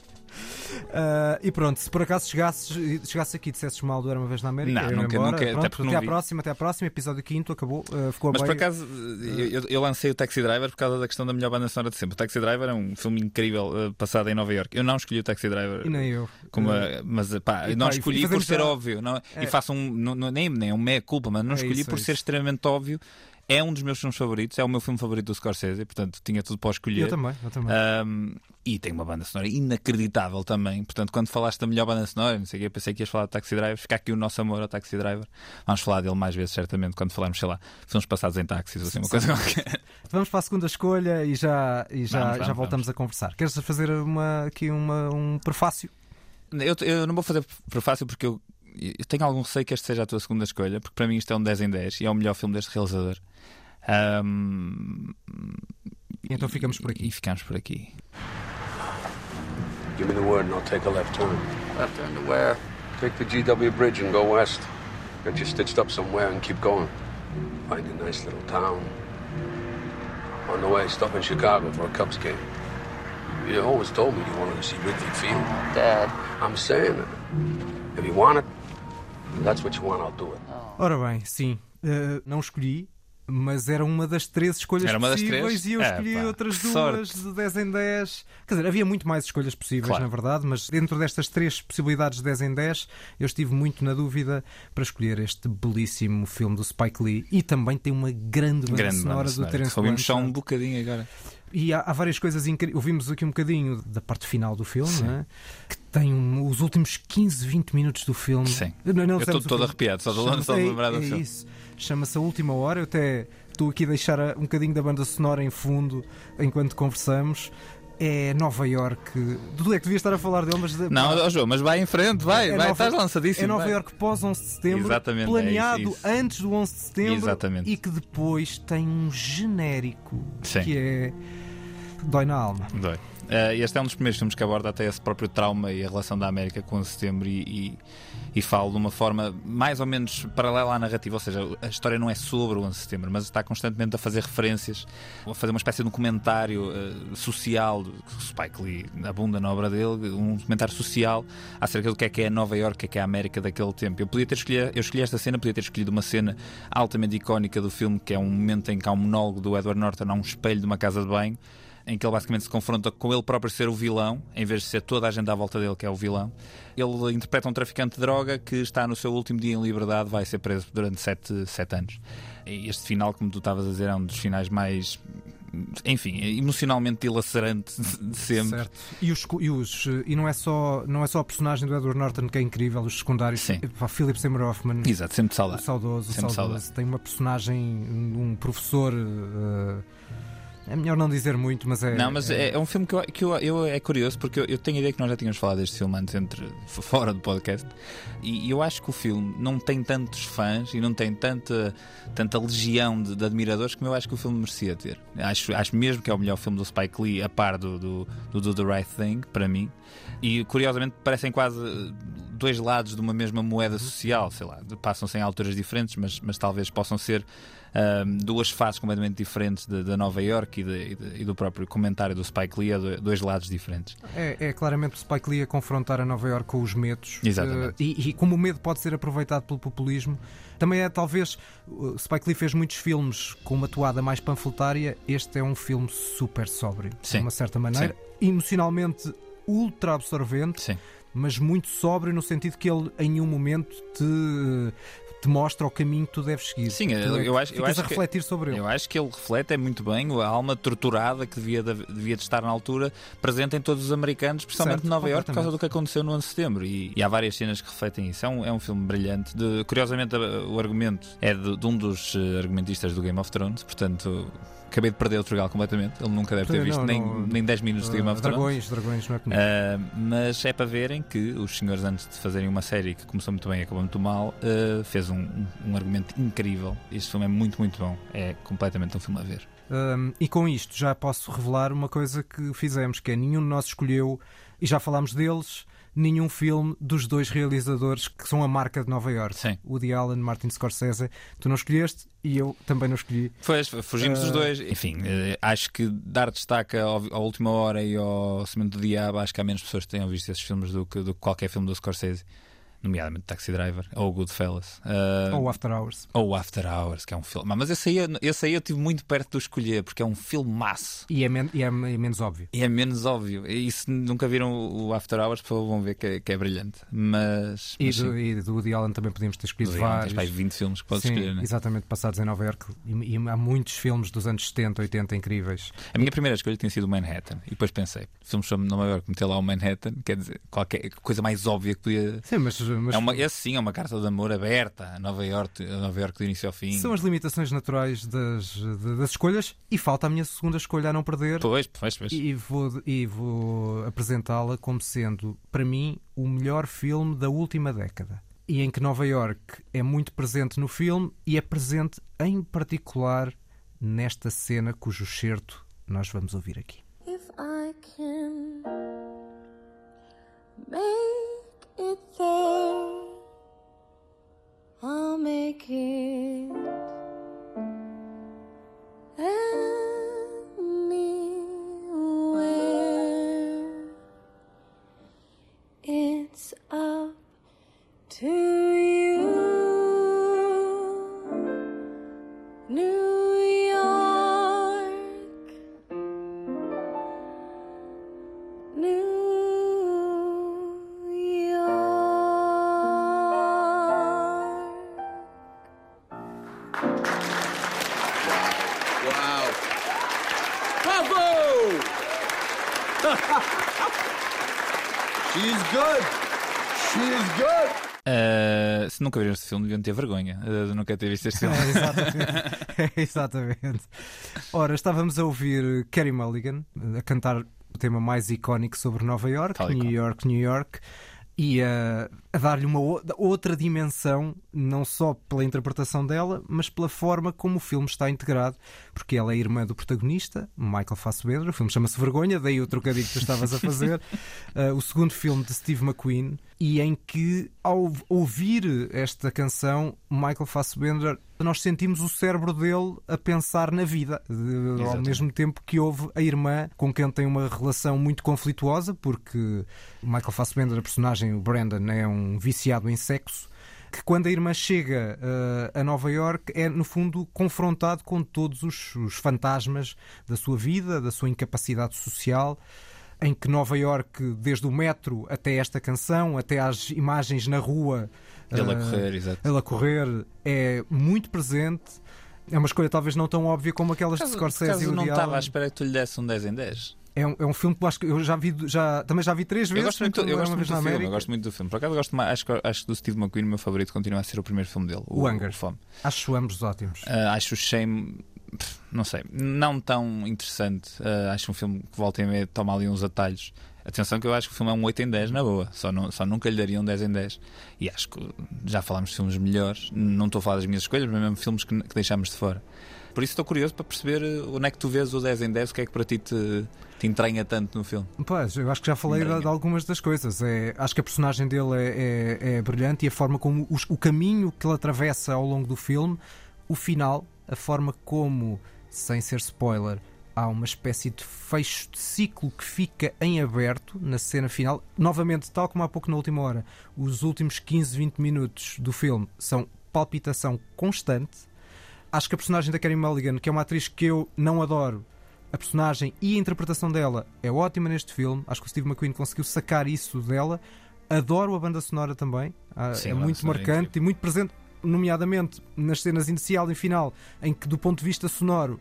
A: Ah, e pronto, se por acaso chegasses, chegasses aqui e dissesses mal do Era uma vez na América,
B: Não,
A: eu
B: nunca,
A: embora.
B: nunca, até
A: Pronto,
B: não
A: até à próxima, até à próxima, episódio quinto, acabou, ah, ficou
B: Mas
A: bem.
B: por acaso, eu, eu- lancei o Taxi Driver por causa da questão da melhor banda sonora de sempre. O Taxi Driver é um filme incrível eh, passado em Nova York. Eu não escolhi o Taxi Driver.
A: E nem eu.
B: Como a- mas pá,
A: E
B: não
A: pá,
B: escolhi por ser
A: já-
B: óbvio não,
A: É.
B: e faço um não, nem, nem é um meia culpa, mas não
A: É
B: escolhi
A: isso,
B: por
A: é
B: ser extremamente óbvio. É um dos meus filmes favoritos, é o meu filme favorito do Scorsese, portanto tinha tudo para escolher.
A: eu também, eu também.
B: Ahm, e tem uma banda sonora inacreditável também. Portanto, quando falaste da melhor banda sonora, não sei o que, eu pensei que ias falar do Taxi Driver. Fica aqui o nosso amor ao Taxi Driver. Vamos falar dele mais vezes, certamente, quando falarmos, sei lá, filmes passados em táxis ou assim, uma coisa qualquer.
A: Vamos para a segunda escolha e já, e já,
B: Vamos,
A: já
B: vamos,
A: voltamos a conversar. Queres fazer uma, aqui uma, um prefácio?
B: Eu, eu não vou fazer prefácio porque eu, eu tenho algum receio que este seja a tua segunda escolha, porque para mim isto é um 10 em 10 e é o melhor filme deste realizador. Ahm,
A: Então ficamos por aqui.
B: E ficamos por aqui.
I: Give me the word and I'll take a left turn.
J: Left turn to where?
I: Take the GW bridge and go west. Get you stitched up somewhere and keep going. Find a nice little town. On the way, stop in Chicago for a Cubs game. You always told me you wanted to see Wrigley Field.
J: Dad.
I: I'm saying it. If you want it, that's what you want, I'll do it.
A: Ora bem, sim, eh, não escolhi, mas era uma das três escolhas
B: Era uma das
A: possíveis
B: três?
A: e eu
B: É,
A: escolhi
B: pá,
A: outras duas
B: sorte.
A: de 10 em 10. Quer dizer, havia muito mais escolhas possíveis,
B: Claro.
A: na verdade, mas dentro destas três possibilidades de 10 em 10, eu estive muito na dúvida para escolher este belíssimo filme do Spike Lee e também tem uma grande banda
B: Grande
A: sonora do. Terence
B: Ouvimos só um bocadinho agora.
A: E há, há várias coisas incríveis. Ouvimos aqui um bocadinho da parte final do filme,
B: Sim.
A: não é? que tem um- os últimos 15, 20 minutos do filme.
B: Sim.
A: Não, não
B: Eu estou todo
A: filme.
B: arrepiado, só só de
A: é-
B: lembrar do
A: é
B: filme.
A: isso. Chama-se A Última Hora. Eu até estou aqui a deixar um bocadinho da banda sonora em fundo enquanto conversamos. É Nova York. Tu é que devias estar a falar dele, mas.
B: Não, João, mas vai em frente, vai,
A: É
B: vai,
A: Nova-
B: estás lançadíssimo.
A: É Nova
B: vai.
A: York pós 11 de setembro,
B: Exatamente,
A: planeado
B: é isso, isso.
A: antes do 11 de setembro
B: Exatamente.
A: e que depois tem um genérico
B: Sim.
A: que é. dói na alma.
B: Dói. Eh, este é um dos primeiros filmes que aborda até esse próprio trauma e a relação da América com o setembro e, e, e fala de uma forma mais ou menos paralela à narrativa, ou seja, a história não é sobre o 11 de setembro, mas está constantemente a fazer referências, a fazer uma espécie de um comentário eh, social, que Spike Lee abunda na obra dele, um comentário social acerca do que é que é Nova York, o que é que é a América daquele tempo. Eu podia ter escolhido, eu escolhi esta cena, podia ter escolhido uma cena altamente icónica do filme, que é um momento em que há um monólogo do Edward Norton a um espelho de uma casa de banho em que ele basicamente se confronta com ele próprio ser o vilão, em vez de ser toda a gente à volta dele que é o vilão. Ele interpreta um traficante de droga que está no seu último dia em liberdade, vai ser preso durante sete, sete anos. Este final, como tu estavas a dizer, é um dos finais mais. Enfim, emocionalmente dilacerante de sempre.
A: Certo. E, os, e, os, e não, é só, não é só a personagem do Edward Norton que é incrível, os secundários.
B: Sim.
A: Pá, Philip Seymour Hoffman.
B: Exato, sempre saudade.
A: saudoso,
B: Sempre
A: saudoso.
B: saudade.
A: Tem uma personagem, um professor. eh, é melhor não dizer muito, mas é.
B: Não, mas é, é um filme que, eu, que eu, eu- é curioso porque eu, eu tenho a ideia que nós já tínhamos falado deste filme antes, entre, fora do podcast, e eu acho que o filme não tem tantos fãs e não tem tanta, tanta legião de, de admiradores como eu acho que o filme merecia ter. Acho, acho mesmo que é o melhor filme do Spike Lee, a par do, do, do Do The Right Thing, para mim. E curiosamente parecem quase dois lados de uma mesma moeda social, sei lá, passam-se em alturas diferentes, mas, mas talvez possam ser ahm, duas faces completamente diferentes da Nova York e, de- e do próprio comentário do Spike Lee, a do- dois lados diferentes.
A: É, é claramente o Spike Lee a confrontar a Nova York com os medos.
B: Exatamente.
A: Eh, e, e como o medo pode ser aproveitado pelo populismo, também é talvez. O Spike Lee fez muitos filmes com uma toada mais panfletária. Este é um filme super sóbrio,
B: Sim.
A: de uma certa maneira. Emocionalmente ultra absorvente,
B: Sim.
A: mas muito sóbrio no sentido que ele em nenhum momento te, te mostra o caminho que tu deves seguir.
B: Sim,
A: Tu
B: eu-
A: que
B: acho- eu acho
A: a
B: que-
A: refletir sobre ele.
B: Eu acho que ele reflete é muito bem a alma torturada que devia de, devia de estar na altura presente em todos os americanos, especialmente
A: Certo,
B: em Nova York, por causa do que aconteceu no 11 de setembro. E, e há várias cenas que refletem isso. É um, é um filme brilhante. De- curiosamente, o argumento é de, de um dos eh, argumentistas do Game of Thrones, portanto. Acabei de perder o Trugal completamente. Ele nunca deve ter
A: Não,
B: visto
A: não,
B: nem,
A: não.
B: nem 10 minutos de Game
A: Ah,
B: of Thrones.
A: dragões, dragões, não é comigo.
B: Uh, mas é para verem que os senhores, antes de fazerem uma série que começou muito bem e acabou muito mal, uh, fez um, um- um argumento incrível. Este filme é muito, muito bom. É completamente um filme a ver.
A: Um, e com isto já posso revelar uma coisa que fizemos, que é nenhum de nós escolheu, e já falámos deles, nenhum filme dos dois realizadores que são a marca de Nova York.
B: Sim.
A: Woody Allen, Martin Scorsese. Tu não escolheste e eu também não escolhi.
B: Pois, fugimos dos
A: Uh,
B: dois. Enfim, uh, acho que dar destaque ao, à última hora e ao Cimento do Diabo, acho que há menos pessoas que tenham visto esses filmes do que, do que qualquer filme do Scorsese, nomeadamente Taxi Driver ou Goodfellas. Uh,
A: Ou After Hours.
B: ou After Hours, que é um filme. Mas esse aí, eu- esse aí eu tive muito perto de escolher, porque é um filmaço.
A: E é, men- e é- é menos óbvio.
B: E é menos óbvio. E se nunca viram o After Hours, por favor, vão ver que é, que é brilhante. Mas.
A: E
B: mas
A: do, e do Woody Allen também podíamos ter escolhido vários.
B: tens para aí 20 filmes que podes
A: Sim,
B: escolher, né?
A: exatamente, passados em Nova York. E, e há muitos filmes dos anos 70, 80 incríveis.
B: A minha primeira escolha tinha sido o Manhattan. E depois pensei, filmes sobre Nova York, meter lá o Manhattan, quer dizer, qualquer coisa mais óbvia que podia.
A: Sim, mas, mas
B: É uma, esse sim é uma carta de amor aberta a Nova York, a Nova York do início ao fim.
A: são as limitações naturais das, das escolhas. E falta a minha segunda escolha a não perder.
B: Pois, pois, pois.
A: E vou, e vou apresentá-la como sendo, para mim, o melhor filme da última década. E em que Nova York é muito presente no filme e é presente em particular nesta cena cujo certo nós vamos ouvir aqui.
F: If I can
B: se nunca viram este filme, deviam ter vergonha uh, de nunca ter visto este filme.
A: É, exatamente. É, exatamente. Ora, estávamos a ouvir Carey Mulligan a cantar o tema mais icónico sobre Nova York,
B: Tal
A: New. York, New York, e a, a dar-lhe uma outra dimensão, não só pela interpretação dela, mas pela forma como o filme está integrado, porque ela é irmã do protagonista, Michael Fassbender. O filme chama-se Vergonha, daí o trocadilho que tu estavas a fazer. Uh, o segundo filme de Steve McQueen, e em que, ao ouvir esta canção, Michael Fassbender, nós sentimos o cérebro dele a pensar na vida, de- ao
B: Exatamente.
A: mesmo tempo que houve a irmã com quem tem uma relação muito conflituosa, porque Michael Fassbender, a personagem, o Brandon, é um viciado em sexo. Que quando a irmã chega uh, a Nova York é, no fundo, confrontado com todos os, os fantasmas da sua vida, da sua incapacidade social em que Nova York, desde o metro até esta canção, até às imagens na rua,
B: Ele a
A: eh,
B: correr, exato.
A: ele a correr, é muito presente. É uma escolha talvez não tão óbvia como aquelas de
B: Por
A: Scorsese
B: acaso
A: e
B: não
A: Woody
B: estava à espera que tu lhe desse um 10 em 10.
A: É um, é um filme que eu acho que eu já vi, já, também já vi três
B: Eu
A: vezes.
B: gosto muito, eu gosto
A: vez
B: muito do filme.
A: América.
B: Eu gosto muito do filme. Por acaso eu gosto mais, acho, que- acho que do Steve McQueen o meu favorito continua a ser o primeiro filme dele, o,
A: O Hunger.
B: Fome.
A: Acho ambos ótimos.
B: Ah, acho o Shame, não sei, não tão interessante. Ah, acho um filme que volta e meia toma ali uns atalhos. Atenção que eu acho que o filme é um 8 em 10 na boa, só, não, só nunca lhe daria um 10 em 10. E acho que já falámos de filmes melhores, não estou a falar das minhas escolhas, mas mesmo filmes que, que deixámos de fora. Por isso estou curioso para perceber eh, onde é que tu vês o 10 em 10, o que é que para ti te, te entranha tanto no filme.
A: Pois, eu acho que já falei de, de algumas das coisas. É, acho que a personagem dele é, é- é brilhante e a forma como os- o caminho que ele atravessa ao longo do filme, o final, a forma como, sem ser spoiler, há uma espécie de fecho de ciclo que fica em aberto na cena final. Novamente, tal como há pouco na última hora, os últimos 15, 20 minutos do filme são palpitação constante. Acho que a personagem da Carey Mulligan, que é uma atriz que eu não adoro, a personagem e a interpretação dela é ótima neste filme. Acho que o Steve McQueen conseguiu sacar isso dela. Adoro a banda sonora também. Ah,
B: Sim,
A: é
B: a banda
A: muito
B: é
A: marcante
B: incrível.
A: e muito presente, nomeadamente nas cenas inicial e final, em que, do ponto de vista sonoro,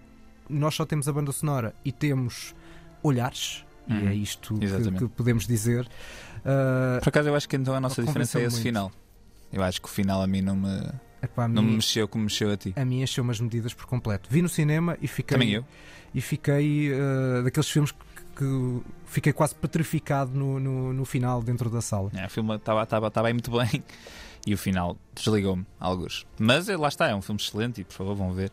A: nós só temos a banda sonora e temos olhares. E
B: Uhum.
A: é isto que, que podemos dizer. Ah,
B: Por acaso eu acho que então a nossa diferença é esse
A: muito.
B: final. Eu acho que o final a mim não me,
A: epá,
B: não me mexeu como mexeu a ti.
A: a mim encheu umas medidas por completo. Vi no cinema e fiquei.
B: Também eu.
A: E fiquei uh, daqueles filmes que, que fiquei quase petrificado no, no, no final dentro da sala.
B: É, o filme estava aí muito bem e o final desligou-me alguns. Mas eh, lá está, é um filme excelente e por favor vão ver.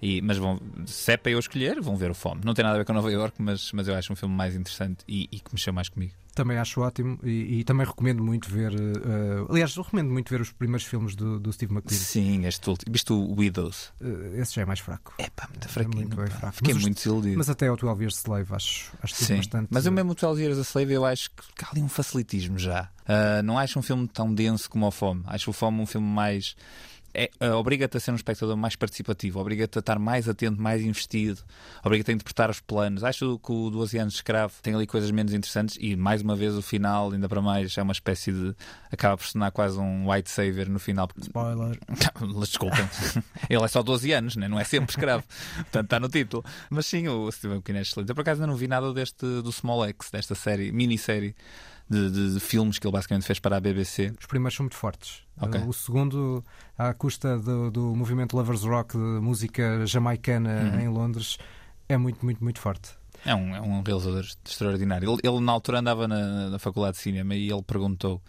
B: E, mas vão, se é para eu escolher, vão ver o Fome. Não tem nada a ver com Nova York, mas, mas eu acho um filme mais interessante e, e que mexeu mais comigo.
A: Também acho ótimo e, e também recomendo muito ver. uh, aliás, eu recomendo muito ver os primeiros filmes do, do Steve McQueen.
B: Sim, este último. Viste o Widows?
A: Uh, esse já é mais fraco.
B: É pá, muito
A: É
B: fraquinho.
A: muito bem
B: pá.
A: fraco.
B: Fiquei
A: Mas
B: muito desiludido.
A: Mas até o 12 Years Slave acho, acho
B: Sim,
A: bastante.
B: mas eu mesmo o 12 Years a Slave eu acho que há ali um facilitismo já. Ah, não acho um filme tão denso como o Fome. Acho o Fome um filme mais. É, ah, obriga-te a ser um espectador mais participativo, obriga-te a estar mais atento, mais investido, obriga-te a interpretar os planos. Acho que o 12 anos de escravo tem ali coisas menos interessantes e mais uma vez o final, ainda para mais, é uma espécie de. acaba por se tornar quase um white savior no final.
A: Spoiler.
B: Desculpem, ele é só 12 anos, né? não é sempre escravo, portanto está no título. Mas sim, o Steven McQueen é excelente. Eu por acaso ainda não vi nada deste do Small X, desta série, minissérie de, de, de filmes que ele basicamente fez para a BBC.
A: Os primeiros são muito fortes.
B: Ok.
A: Uh, O segundo, à custa do, do movimento Lovers Rock de música jamaicana
B: Uhum.
A: em Londres, é muito, muito, muito forte.
B: É um, é um realizador extraordinário. Ele, ele, na altura andava na, na faculdade de cinema e ele perguntou: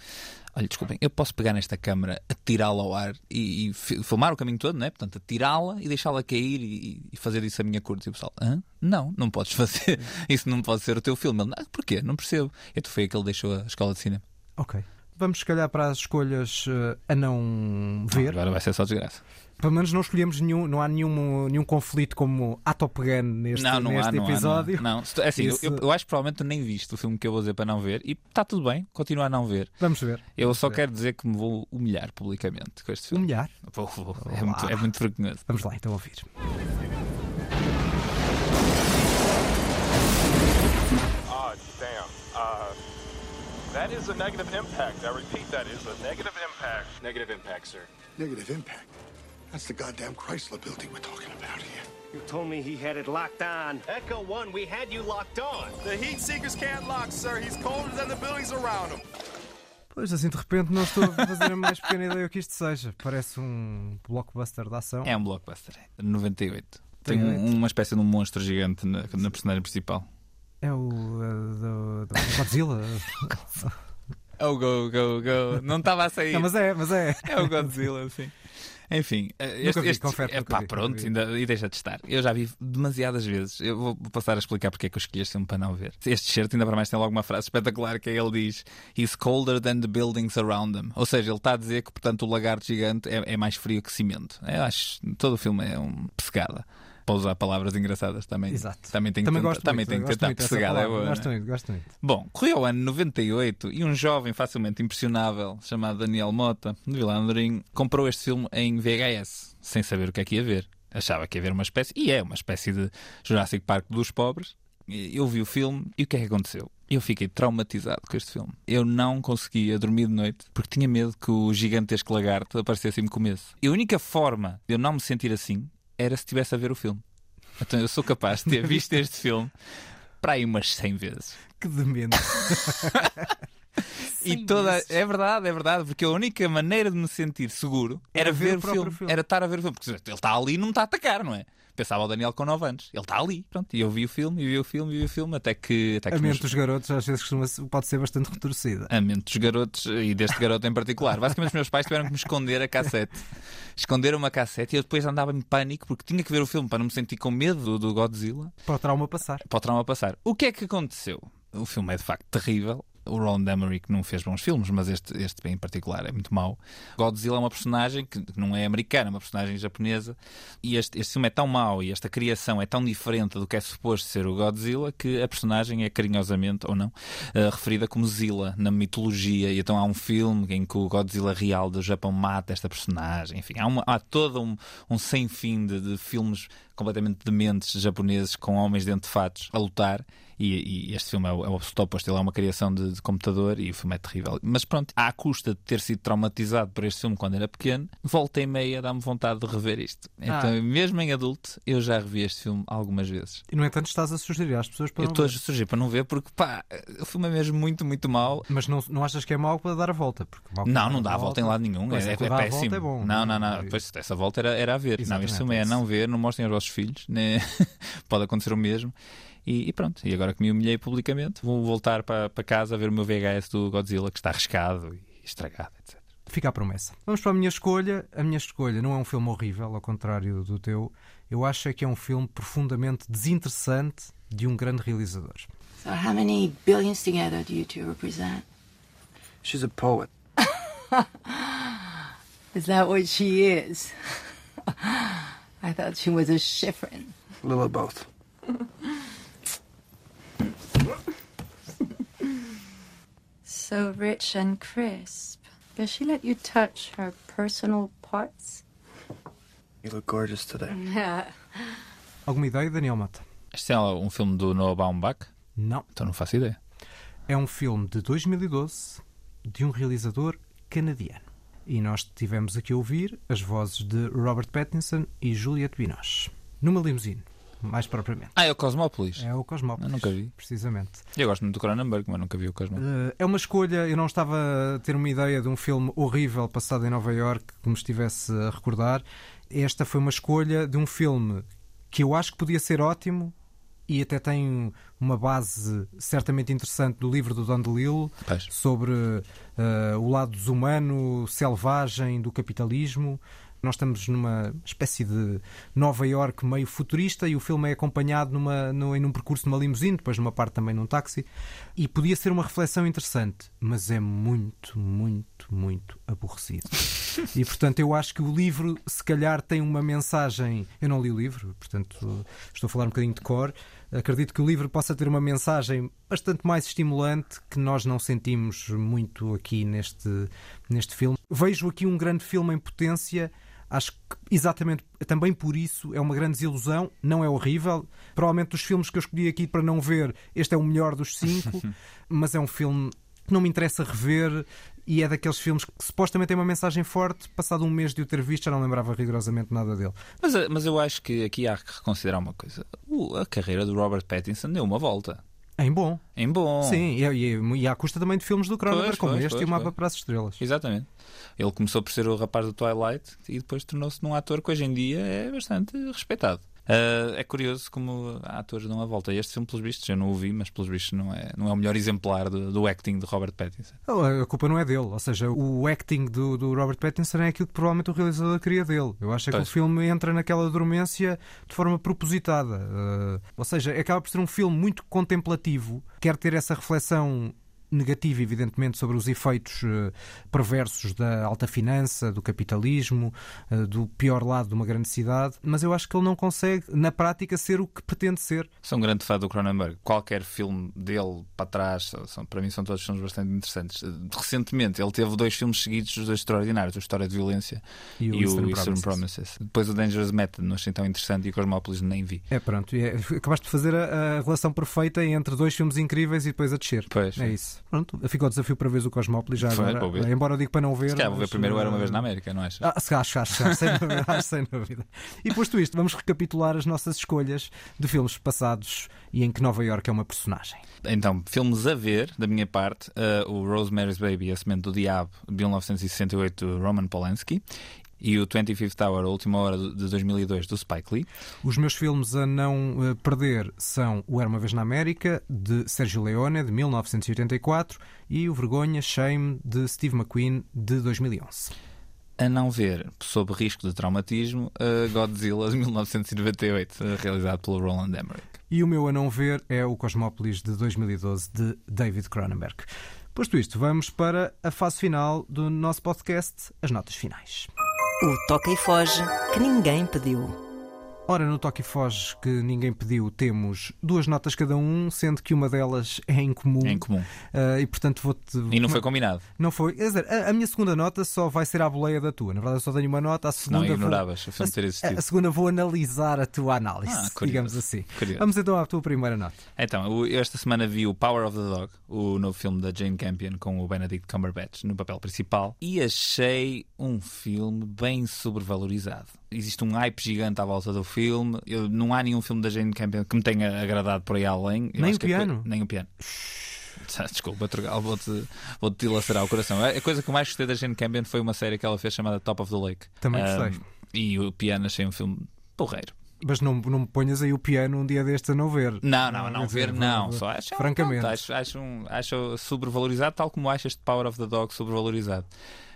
B: Olha, desculpem, eu posso pegar nesta câmara, atirá-la ao ar e, e fi- filmar o caminho todo, não é? Portanto, atirá-la e deixá-la cair e, e fazer isso a minha curta. E o pessoal: Hã? Não, não podes fazer. Isso não pode ser o teu filme. Ele: "Ah, Porquê? Não percebo. Então foi aí que ele deixou a escola de cinema.
A: Ok. Vamos, se calhar, para as escolhas uh, a não ver.
B: Agora vai ser só desgraça.
A: Pelo menos não escolhemos nenhum, não há nenhum, nenhum conflito como a Top Gun neste,
B: não, não
A: neste
B: há, não
A: episódio.
B: não há. Não, tu- é assim, eu-
A: Isso-
B: eu, eu acho que provavelmente tu nem viste o filme que eu vou dizer para não ver e está tudo bem, continua a não ver.
A: Vamos ver.
B: Eu
A: Vamos
B: só
A: ver.
B: quero dizer que me vou humilhar publicamente com este filme.
A: Humilhar?
B: Vou, vou. É, muito, é muito vergonhoso.
A: Vamos lá, então, ouvir.
K: That is a negative impact. I repeat, that is a negative impact.
J: Negative impact, sir.
L: Negative impact. That's the goddamn Chrysler building we're talking about here. You told me he had it locked on.
J: Echo 1, we had you locked on. The heat seekers can't lock, sir. He's colder than the buildings around him.
A: Pois assim, de repente, não estou a fazer a mais pequena ideia o que isto seja. Parece um blockbuster de ação.
B: É um blockbuster. 98. Tem um- uma espécie de um monstro gigante na, na personagem principal.
A: É o uh, do, do Godzilla.
B: Oh, go, go, go. Não estava a sair.
A: Não, mas é, mas é.
B: É o Godzilla, sim. Enfim, eh, este,
A: vi,
B: este,
A: confere,
B: é pá,
A: vi,
B: pronto, ainda, e deixa de estar. Eu já vi demasiadas vezes. Eu vou passar a explicar porque é que eu escolhi este filme para não ver. Este shirt, ainda para mais, tem logo uma frase espetacular que é ele diz: He's colder than the buildings around them. Ou seja, ele está a dizer que, portanto, o lagarto gigante é, é mais frio que cimento. Eu acho todo o filme é um pescada. Para usar palavras engraçadas também.
A: Exato.
B: Também tem que
A: Também gosto
B: também
A: muito,
B: tem que tentar
A: dessa
B: pessegada. É boa,
A: Gosto
B: é?
A: muito, gosto muito.
B: Bom, correu o ano 98 e um jovem facilmente impressionável chamado Daniel Mota, de Vila Andorim, comprou este filme em VHS, sem saber o que é que ia ver. Achava que ia ver uma espécie, e é uma espécie de Jurassic Park dos pobres. Eu vi o filme e o que é que aconteceu? Eu fiquei traumatizado com este filme. Eu não conseguia dormir de noite porque tinha medo que o gigantesco lagarto aparecesse e me comesse. E a única forma de eu não me sentir assim era se estivesse a ver o filme. Então eu sou capaz de ter visto este filme para aí umas 100 vezes.
A: Que demente.
B: E toda. É verdade, é verdade, porque a única maneira de me sentir seguro era,
A: Era ver
B: ver,
A: o
B: o filme.
A: filme.
B: Era estar a ver o filme. Porque ele está ali e não me está a atacar, não é? Pensava o Daniel com 9 anos. Ele está ali. Pronto, e eu vi o filme, e vi o filme, e vi o filme, até que. Até que
A: A mente
B: meus-
A: dos garotos às vezes costuma pode ser bastante retorcida.
B: a mente dos garotos e deste garoto em particular. Basicamente, os meus pais tiveram que me esconder a cassete. Esconderam uma cassete e eu depois andava em pânico porque tinha que ver o filme para não me sentir com medo do- do Godzilla.
A: Para o trauma passar.
B: para o trauma passar. O que é que aconteceu? O filme é de facto terrível. O Ron Emmerich não fez bons filmes, mas este, este em particular é muito mau. Godzilla é uma personagem que não é americana, é uma personagem japonesa. E este, este filme é tão mau e esta criação é tão diferente do que é suposto ser o Godzilla que a personagem é carinhosamente, ou não, eh, referida como Zilla na mitologia. E então há um filme em que o Godzilla real do Japão mata esta personagem. Enfim, há, uma- há todo um, um sem fim de, de filmes completamente dementes japoneses com homens dentro de fatos a lutar. E, e este filme é o, é o absoluto oposto. Ele é uma criação de, de computador e o filme é terrível. Mas pronto, à custa de ter sido traumatizado por este filme quando era pequeno, volta e meia dá-me vontade de rever isto. Então,
A: Ah.
B: mesmo em adulto, eu já revi este filme algumas vezes.
A: E no entanto estás a sugerir às pessoas para
B: eu
A: não
B: estou a surgir para não ver porque, pá, o filme é mesmo muito, muito mau.
A: Mas não, não achas que é mau para dar a volta? Porque
B: Não, não dá a volta em lado nenhum.
A: Pois
B: é,
A: é,
B: é,
A: a
B: péssimo.
A: é bom.
B: Não, não, não. Pois, essa volta era, era a ver. não,
A: Exatamente,
B: este filme é
A: é isso.
B: não ver, não mostrem aos vossos filhos. né? Pode acontecer o mesmo. E, e pronto. E agora que me humilhei publicamente, vou voltar para, para casa a ver o meu VHS do Godzilla que está arriscado e estragado, etc.
A: Fica a promessa. Vamos para a minha escolha. A minha escolha não é um filme horrível, ao contrário do teu. Eu acho é que é um filme profundamente desinteressante de um grande realizador.
M: So, how many billions together do you two represent?
N: She's a poet.
M: Is that what she is? I thought she was a Schifrin.
N: A little of both.
F: So rich and crisp. Does she let you touch her personal parts?
N: You look gorgeous today.
F: Yeah.
A: Alguma ideia, Daniel Mata?
B: Este é um filme do Noah Baumbach?
A: Não.
B: Então não faço ideia.
A: É um filme de 2012 de um realizador canadiano. E nós tivemos aqui a ouvir as vozes de Robert Pattinson e Juliette Binoche. Numa limusine, mais propriamente.
B: Ah, é o Cosmópolis.
A: É o Cosmópolis.
B: Eu nunca vi.
A: Precisamente.
B: Eu gosto muito do Cronenberg, mas nunca vi o Cosmópolis.
A: Eh, é uma escolha, eu não estava a ter uma ideia de um filme horrível passado em Nova York que me estivesse a recordar. Esta foi uma escolha de um filme que eu acho que podia ser ótimo e até tem uma base certamente interessante do livro do Don DeLillo sobre eh, o lado desumano, selvagem do capitalismo. Nós estamos numa espécie de Nova York meio futurista e o filme é acompanhado numa, no, em um percurso numa limusine, depois numa parte também num táxi. E podia ser uma reflexão interessante, mas é muito, muito, muito aborrecido. E portanto eu acho que o livro, se calhar, tem uma mensagem. Eu não li o livro, portanto estou a falar um bocadinho de cor. Acredito que o livro possa ter uma mensagem bastante mais estimulante que nós não sentimos muito aqui neste, neste filme. Vejo aqui um grande filme em potência. Acho que exatamente também por isso é uma grande desilusão. Não é horrível. Provavelmente dos filmes que eu escolhi aqui para não ver, este é o melhor dos cinco. mas é um filme que não me interessa rever e é daqueles filmes que supostamente tem uma mensagem forte. Passado um mês de o ter visto, já não lembrava rigorosamente nada dele.
B: Mas, eh, mas eu acho que aqui há que reconsiderar uma coisa. A carreira do Robert Pattinson deu uma volta.
A: Em bom.
B: Em bom.
A: Sim, e, e, e à custa também de filmes do Cronenberg, como
B: pois,
A: este
B: pois,
A: e o Mapa
B: pois.
A: para as Estrelas.
B: Exatamente. Ele começou por ser o rapaz do Twilight e depois tornou-se num ator que hoje em dia é bastante respeitado. Ah, é curioso como há atores dão a volta. Este filme, pelos vistos, eu não o vi, mas pelos vistos não é, não é o melhor exemplar do, do acting de Robert Pattinson.
A: A culpa não é dele, ou seja, o acting do, do Robert Pattinson é aquilo que provavelmente o realizador queria dele. Eu acho é que
B: Pois.
A: o filme entra naquela dormência de forma propositada. Uh, ou seja, acaba por ser um filme muito contemplativo, quer ter essa reflexão negativa, evidentemente, sobre os efeitos eh, perversos da alta finança, do capitalismo, eh, do pior lado de uma grande cidade, mas eu acho que ele não consegue, na prática, ser o que pretende ser.
B: Sou um grande fã do Cronenberg. Qualquer filme dele para trás, são- para mim, são todos filmes bastante interessantes. Recentemente, ele teve dois filmes seguidos, os dois extraordinários: A História de Violência
A: E o
B: e o
A: Eastern
B: Eastern
A: Promises.
B: Promises. Depois, o Dangerous Method, não achei tão interessante e o Cosmópolis nem vi.
A: É pronto, é- acabaste de fazer a, a relação perfeita entre dois filmes incríveis e depois a descer.
B: Pois.
A: É isso. Pronto, fica o desafio para ver o Cosmópolis já
B: Foi,
A: agora.
B: ver.
A: Embora eu diga para não ver.
B: Se calhar vou ver primeiro Era uma
A: eh,
B: vez na América, não achas?
A: Ah, se- acho, acho, acho, sem dúvida, acho, sem dúvida. E posto isto, vamos recapitular as nossas escolhas de filmes passados e em que Nova York é uma personagem.
B: Então, filmes a ver, da minha parte, eh, o Rosemary's Baby, A Semente do Diabo, de 1968, do Roman Polanski, e o 25th Hour, A Última Hora, de 2002, do Spike Lee.
A: Os meus filmes a não eh, perder são O Era uma Vez na América, de Sergio Leone, de 1984, e O Vergonha, Shame, de Steve McQueen, de 2011.
B: A não ver, sob risco de traumatismo, a Godzilla, de 1998, eh, realizado pelo Roland Emmerich.
A: E o meu a não ver é o Cosmópolis de 2012 de David Cronenberg. Posto isto, vamos para a fase final do nosso podcast, as notas finais.
C: O toca e foge que ninguém pediu.
A: Ora, no Toque e Foge que ninguém pediu, temos duas notas cada um, sendo que uma delas é em comum.
B: É em comum.
A: Ah, e portanto vou-te.
B: E não foi combinado.
A: Não foi. Quer dizer, a, a minha segunda nota só vai ser à boleia da tua. Na verdade, eu só tenho uma nota. A segunda
B: ignoravas
A: vou...
B: filme ter existido.
A: A, a segunda vou analisar a tua análise,
B: Ah, curioso.
A: digamos assim.
B: Curioso.
A: Vamos então à tua primeira nota.
B: Então, eu esta semana vi o Power of the Dog, o novo filme da Jane Campion com o Benedict Cumberbatch no papel principal, e achei um filme bem sobrevalorizado. Existe um hype gigante à volta do filme. Eu- não há nenhum filme da Jane Campion que me tenha agradado por aí além. Eu
A: Nem o
B: a coi-
A: piano?
B: Nem o piano. Desculpa, Trugal, vou-te vou -te dilacerar o coração. A a coisa que eu mais gostei da Jane Campion foi uma série que ela fez chamada Top of the Lake.
A: Também
B: Um,
A: gostei.
B: E o piano achei um filme porreiro.
A: Mas não, não me ponhas aí o piano um dia destes a não ver.
B: Não, não,
A: Quer
B: não
A: dizer,
B: ver, não. Só acho,
A: Francamente.
B: pronto, acho, acho, um- acho sobrevalorizado, tal como acho este Power of the Dog sobrevalorizado.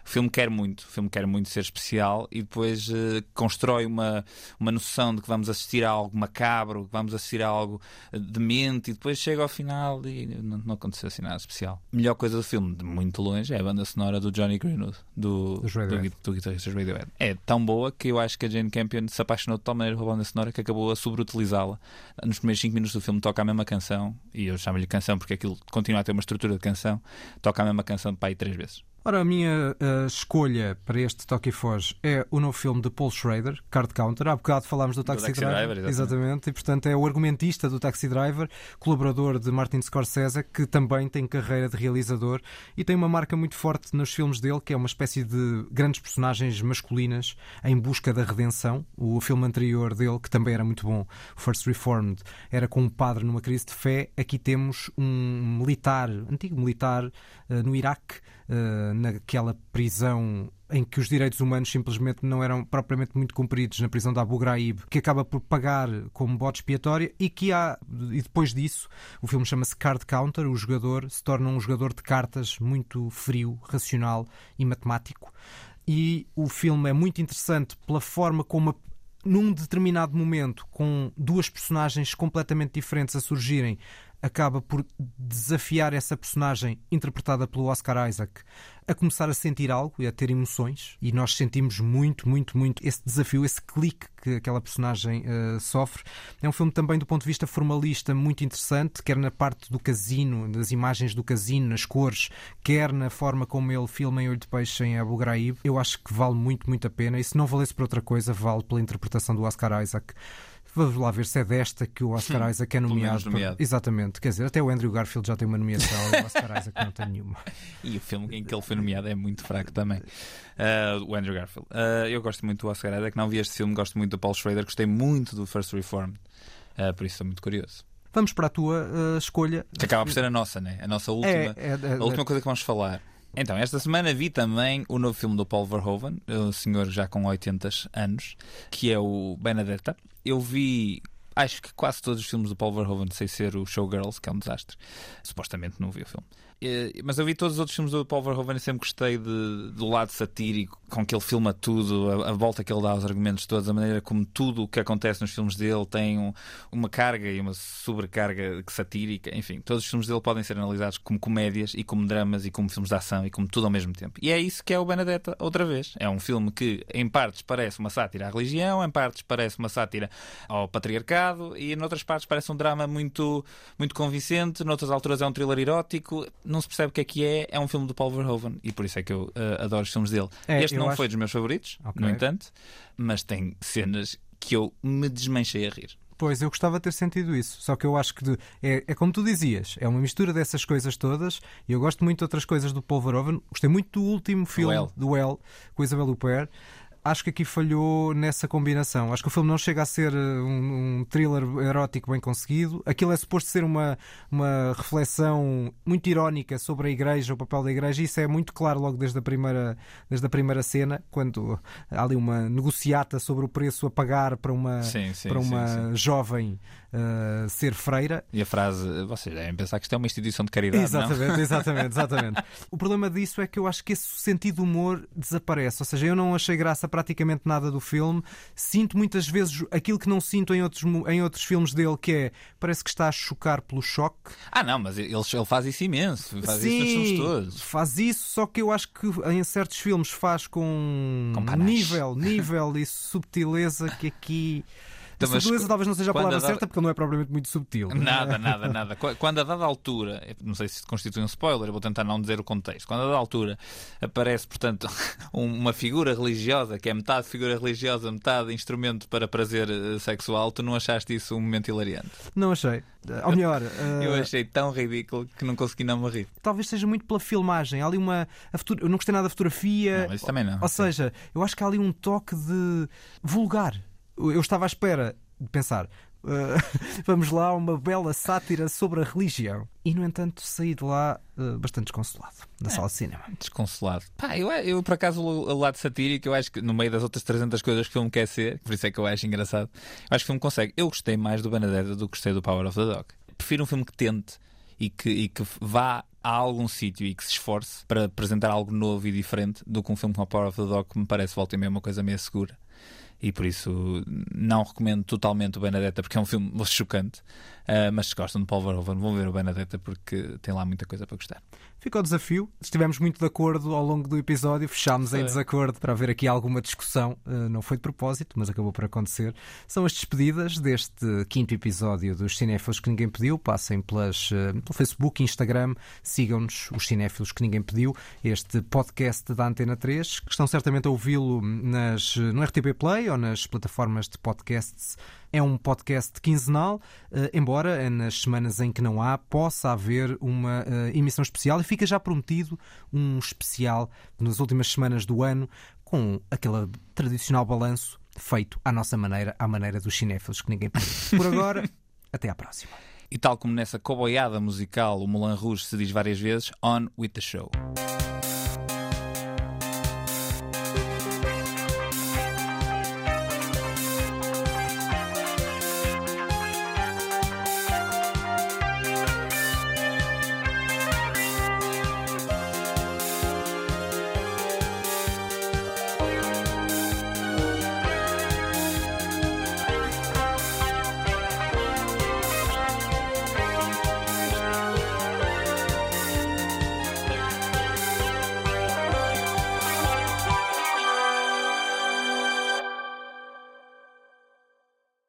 B: O filme quer muito, o filme quer muito ser especial e depois eh, constrói uma, uma noção de que vamos assistir a algo macabro, que vamos assistir a algo eh, demente e depois chega ao final e não, não aconteceu assim nada especial. A melhor coisa do filme, de muito longe, é a banda sonora do Johnny Greenwood, do, do, gui- do guitarrista dos Radiohead. É tão boa que eu acho que a Jane Campion se apaixonou de tal maneira pela banda sonora que acabou a sobreutilizá-la. Nos primeiros 5 minutos do filme toca a mesma canção, e eu chamo-lhe canção porque aquilo continua a ter uma estrutura de canção, toca a mesma canção para aí três vezes.
A: Ora, a minha uh, escolha para este Toque e Foge é o novo filme de Paul Schrader, Card Counter. Há bocado falámos do Taxi,
B: Taxi
A: Driver.
B: Driver, exatamente.
A: E, portanto, é o argumentista do Taxi Driver, colaborador de Martin Scorsese, que também tem carreira de realizador e tem uma marca muito forte nos filmes dele, que é uma espécie de grandes personagens masculinas em busca da redenção. O filme anterior dele, que também era muito bom, First Reformed, era com um padre numa crise de fé. Aqui temos um militar, antigo militar, uh, no Iraque, uh, naquela prisão em que os direitos humanos simplesmente não eram propriamente muito cumpridos na prisão de Abu Ghraib, que acaba por pagar como bote expiatória e que há, e depois disso, o filme chama-se Card Counter, o jogador se torna um jogador de cartas muito frio, racional e matemático. E o filme é muito interessante pela forma como num determinado momento, com duas personagens completamente diferentes a surgirem, acaba por desafiar essa personagem interpretada pelo Oscar Isaac a começar a sentir algo e a ter emoções. E nós sentimos muito, muito, muito esse desafio, esse clique que aquela personagem uh, sofre. É um filme também do ponto de vista formalista muito interessante, quer na parte do casino, das imagens do casino, nas cores, quer na forma como ele filma em Olho de Peixe em Abu Ghraib. Eu acho que vale muito, muito a pena. E se não valesse por outra coisa, vale pela interpretação do Oscar Isaac Vamos lá ver se é desta que o Oscar Isaac é nomeado.
B: nomeado.
A: Exatamente. Quer dizer, até o Andrew Garfield já tem uma nomeação e o Oscar Isaac não tem nenhuma.
B: E o filme em que ele foi nomeado é muito fraco também. Ah, o Andrew Garfield. Ah, eu gosto muito do Oscar Isaac, não vi este filme, gosto muito do Paul Schrader, gostei muito do First Reformed. Ah, por isso estou muito curioso.
A: Vamos para a tua uh, escolha.
B: Que acaba por ser a nossa, né? A nossa última,
A: É, é, é,
B: a última
A: é.
B: coisa que vamos falar. Então, esta semana vi também o novo filme do Paul Verhoeven, o senhor já com 80 anos, que é o Benedetta. Eu vi, acho que quase todos os filmes do Paul Verhoeven, sem ser o Showgirls, que é um desastre. Supostamente não vi o filme. Eh, Mas eu vi todos os outros filmes do Paul Verhoeven e sempre gostei de- do lado satírico com que ele filma tudo, a, a volta que ele dá aos argumentos todos, a maneira como tudo o que acontece nos filmes dele tem um- uma carga e uma sobrecarga satírica. Enfim, todos os filmes dele podem ser analisados como comédias e como dramas e como filmes de ação e como tudo ao mesmo tempo. E é isso que é o Benedetta, outra vez. É um filme que, em partes, parece uma sátira à religião, em partes, parece uma sátira ao patriarcado e, em outras partes, parece um drama muito, muito convincente, noutras alturas é um thriller erótico. Não se percebe o que é que é. É um filme do Paul Verhoeven e por isso é que eu eh, adoro os filmes dele.
A: É,
B: este não
A: acho-
B: foi dos meus favoritos,
A: Ok.
B: no entanto, mas tem cenas que eu me desmanchei a rir.
A: Pois, eu gostava de ter sentido isso. Só que eu acho que de- é, é como tu dizias, é uma mistura dessas coisas todas. E eu gosto muito de outras coisas do Paul Verhoeven. Gostei muito do último filme,
B: Elle.
A: do Elle, com a Isabelle Huppert. Acho que aqui falhou nessa combinação. Acho que o filme não chega a ser uh, um, um thriller erótico bem conseguido. Aquilo é suposto ser uma, uma reflexão muito irónica sobre a igreja, o papel da igreja, e isso é muito claro logo desde a primeira, desde a primeira cena, quando há ali uma negociata sobre o preço a pagar para uma,
B: Sim, sim,
A: para uma
B: sim.
A: jovem uh, ser freira.
B: E a frase, vocês devem pensar que isto é uma instituição de caridade,
A: Exatamente,
B: não?
A: exatamente, exatamente. O problema disso é que eu acho que esse sentido de humor desaparece. Ou seja, eu não achei graça praticamente nada do filme. Sinto muitas vezes aquilo que não sinto em outros, em outros filmes dele, que é parece que está a chocar pelo choque.
B: Ah, não, mas ele, ele faz isso imenso. Faz isso nos filmes todos.
A: faz isso, só que eu acho que em certos filmes faz com,
B: Com panache.
A: nível, nível e subtileza que aqui.
B: Então, mas
A: subtileza talvez não seja a palavra
B: a dada-
A: certa porque não é propriamente muito subtil.
B: Nada, nada, nada. Qu- Quando a dada altura, não sei se constitui um spoiler, eu vou tentar não dizer o contexto. Quando a dada altura aparece, portanto, um- uma figura religiosa, que é metade figura religiosa, metade instrumento para prazer eh, sexual, tu não achaste isso um momento hilariante?
A: Não achei. Ou melhor,
B: Eu
A: eh,
B: achei tão ridículo que não consegui não me rir.
A: talvez seja muito pela filmagem. Há ali uma. Foto- Eu não gostei nada da fotografia.
B: Não, isso também não.
A: Ou seja, eu acho que há ali um toque de vulgar. Eu estava à espera de pensar. eh, vamos lá, uma bela sátira sobre a religião. E, no entanto, saí de lá eh, bastante desconsolado da
B: É.
A: sala de cinema.
B: Desconsolado. Pá, eu, eu por acaso o, lado satírico, eu acho que no meio das outras 300 coisas que o filme quer ser, por isso é que eu acho engraçado, eu acho que o filme consegue. Eu gostei mais do Benedetta do que gostei do Power of the Dog. Prefiro um filme que tente e que, e que vá a algum sítio e que se esforce para apresentar algo novo e diferente do que um filme como Power of the Dog que me parece volta e meia uma coisa meio segura. E por isso não recomendo totalmente o Benedetta porque é um filme chocante. Ah, mas se gostam de Paul Verhoeven, vão ver o Benedetta porque tem lá muita coisa para gostar.
A: Fica o desafio. Estivemos muito de acordo ao longo do episódio, fechámos em desacordo para haver aqui alguma discussão. Eh, não foi de propósito, mas acabou por acontecer. São as despedidas deste quinto episódio dos Cinéfilos que Ninguém Pediu. Passem pelas, eh, pelo Facebook, Instagram, sigam-nos, os Cinéfilos que Ninguém Pediu. Este podcast da Antena 3, que estão certamente a ouvi-lo nas, no RTP Play ou nas plataformas de podcasts. É um podcast quinzenal, eh, embora eh, nas semanas em que não há, possa haver uma eh, emissão especial e fica já prometido um especial nas últimas semanas do ano com aquele tradicional balanço feito à nossa maneira, à maneira dos cinéfilos que ninguém pediu. Por agora, até à próxima.
B: E tal como nessa coboiada musical, o Moulin Rouge se diz várias vezes, on with the show.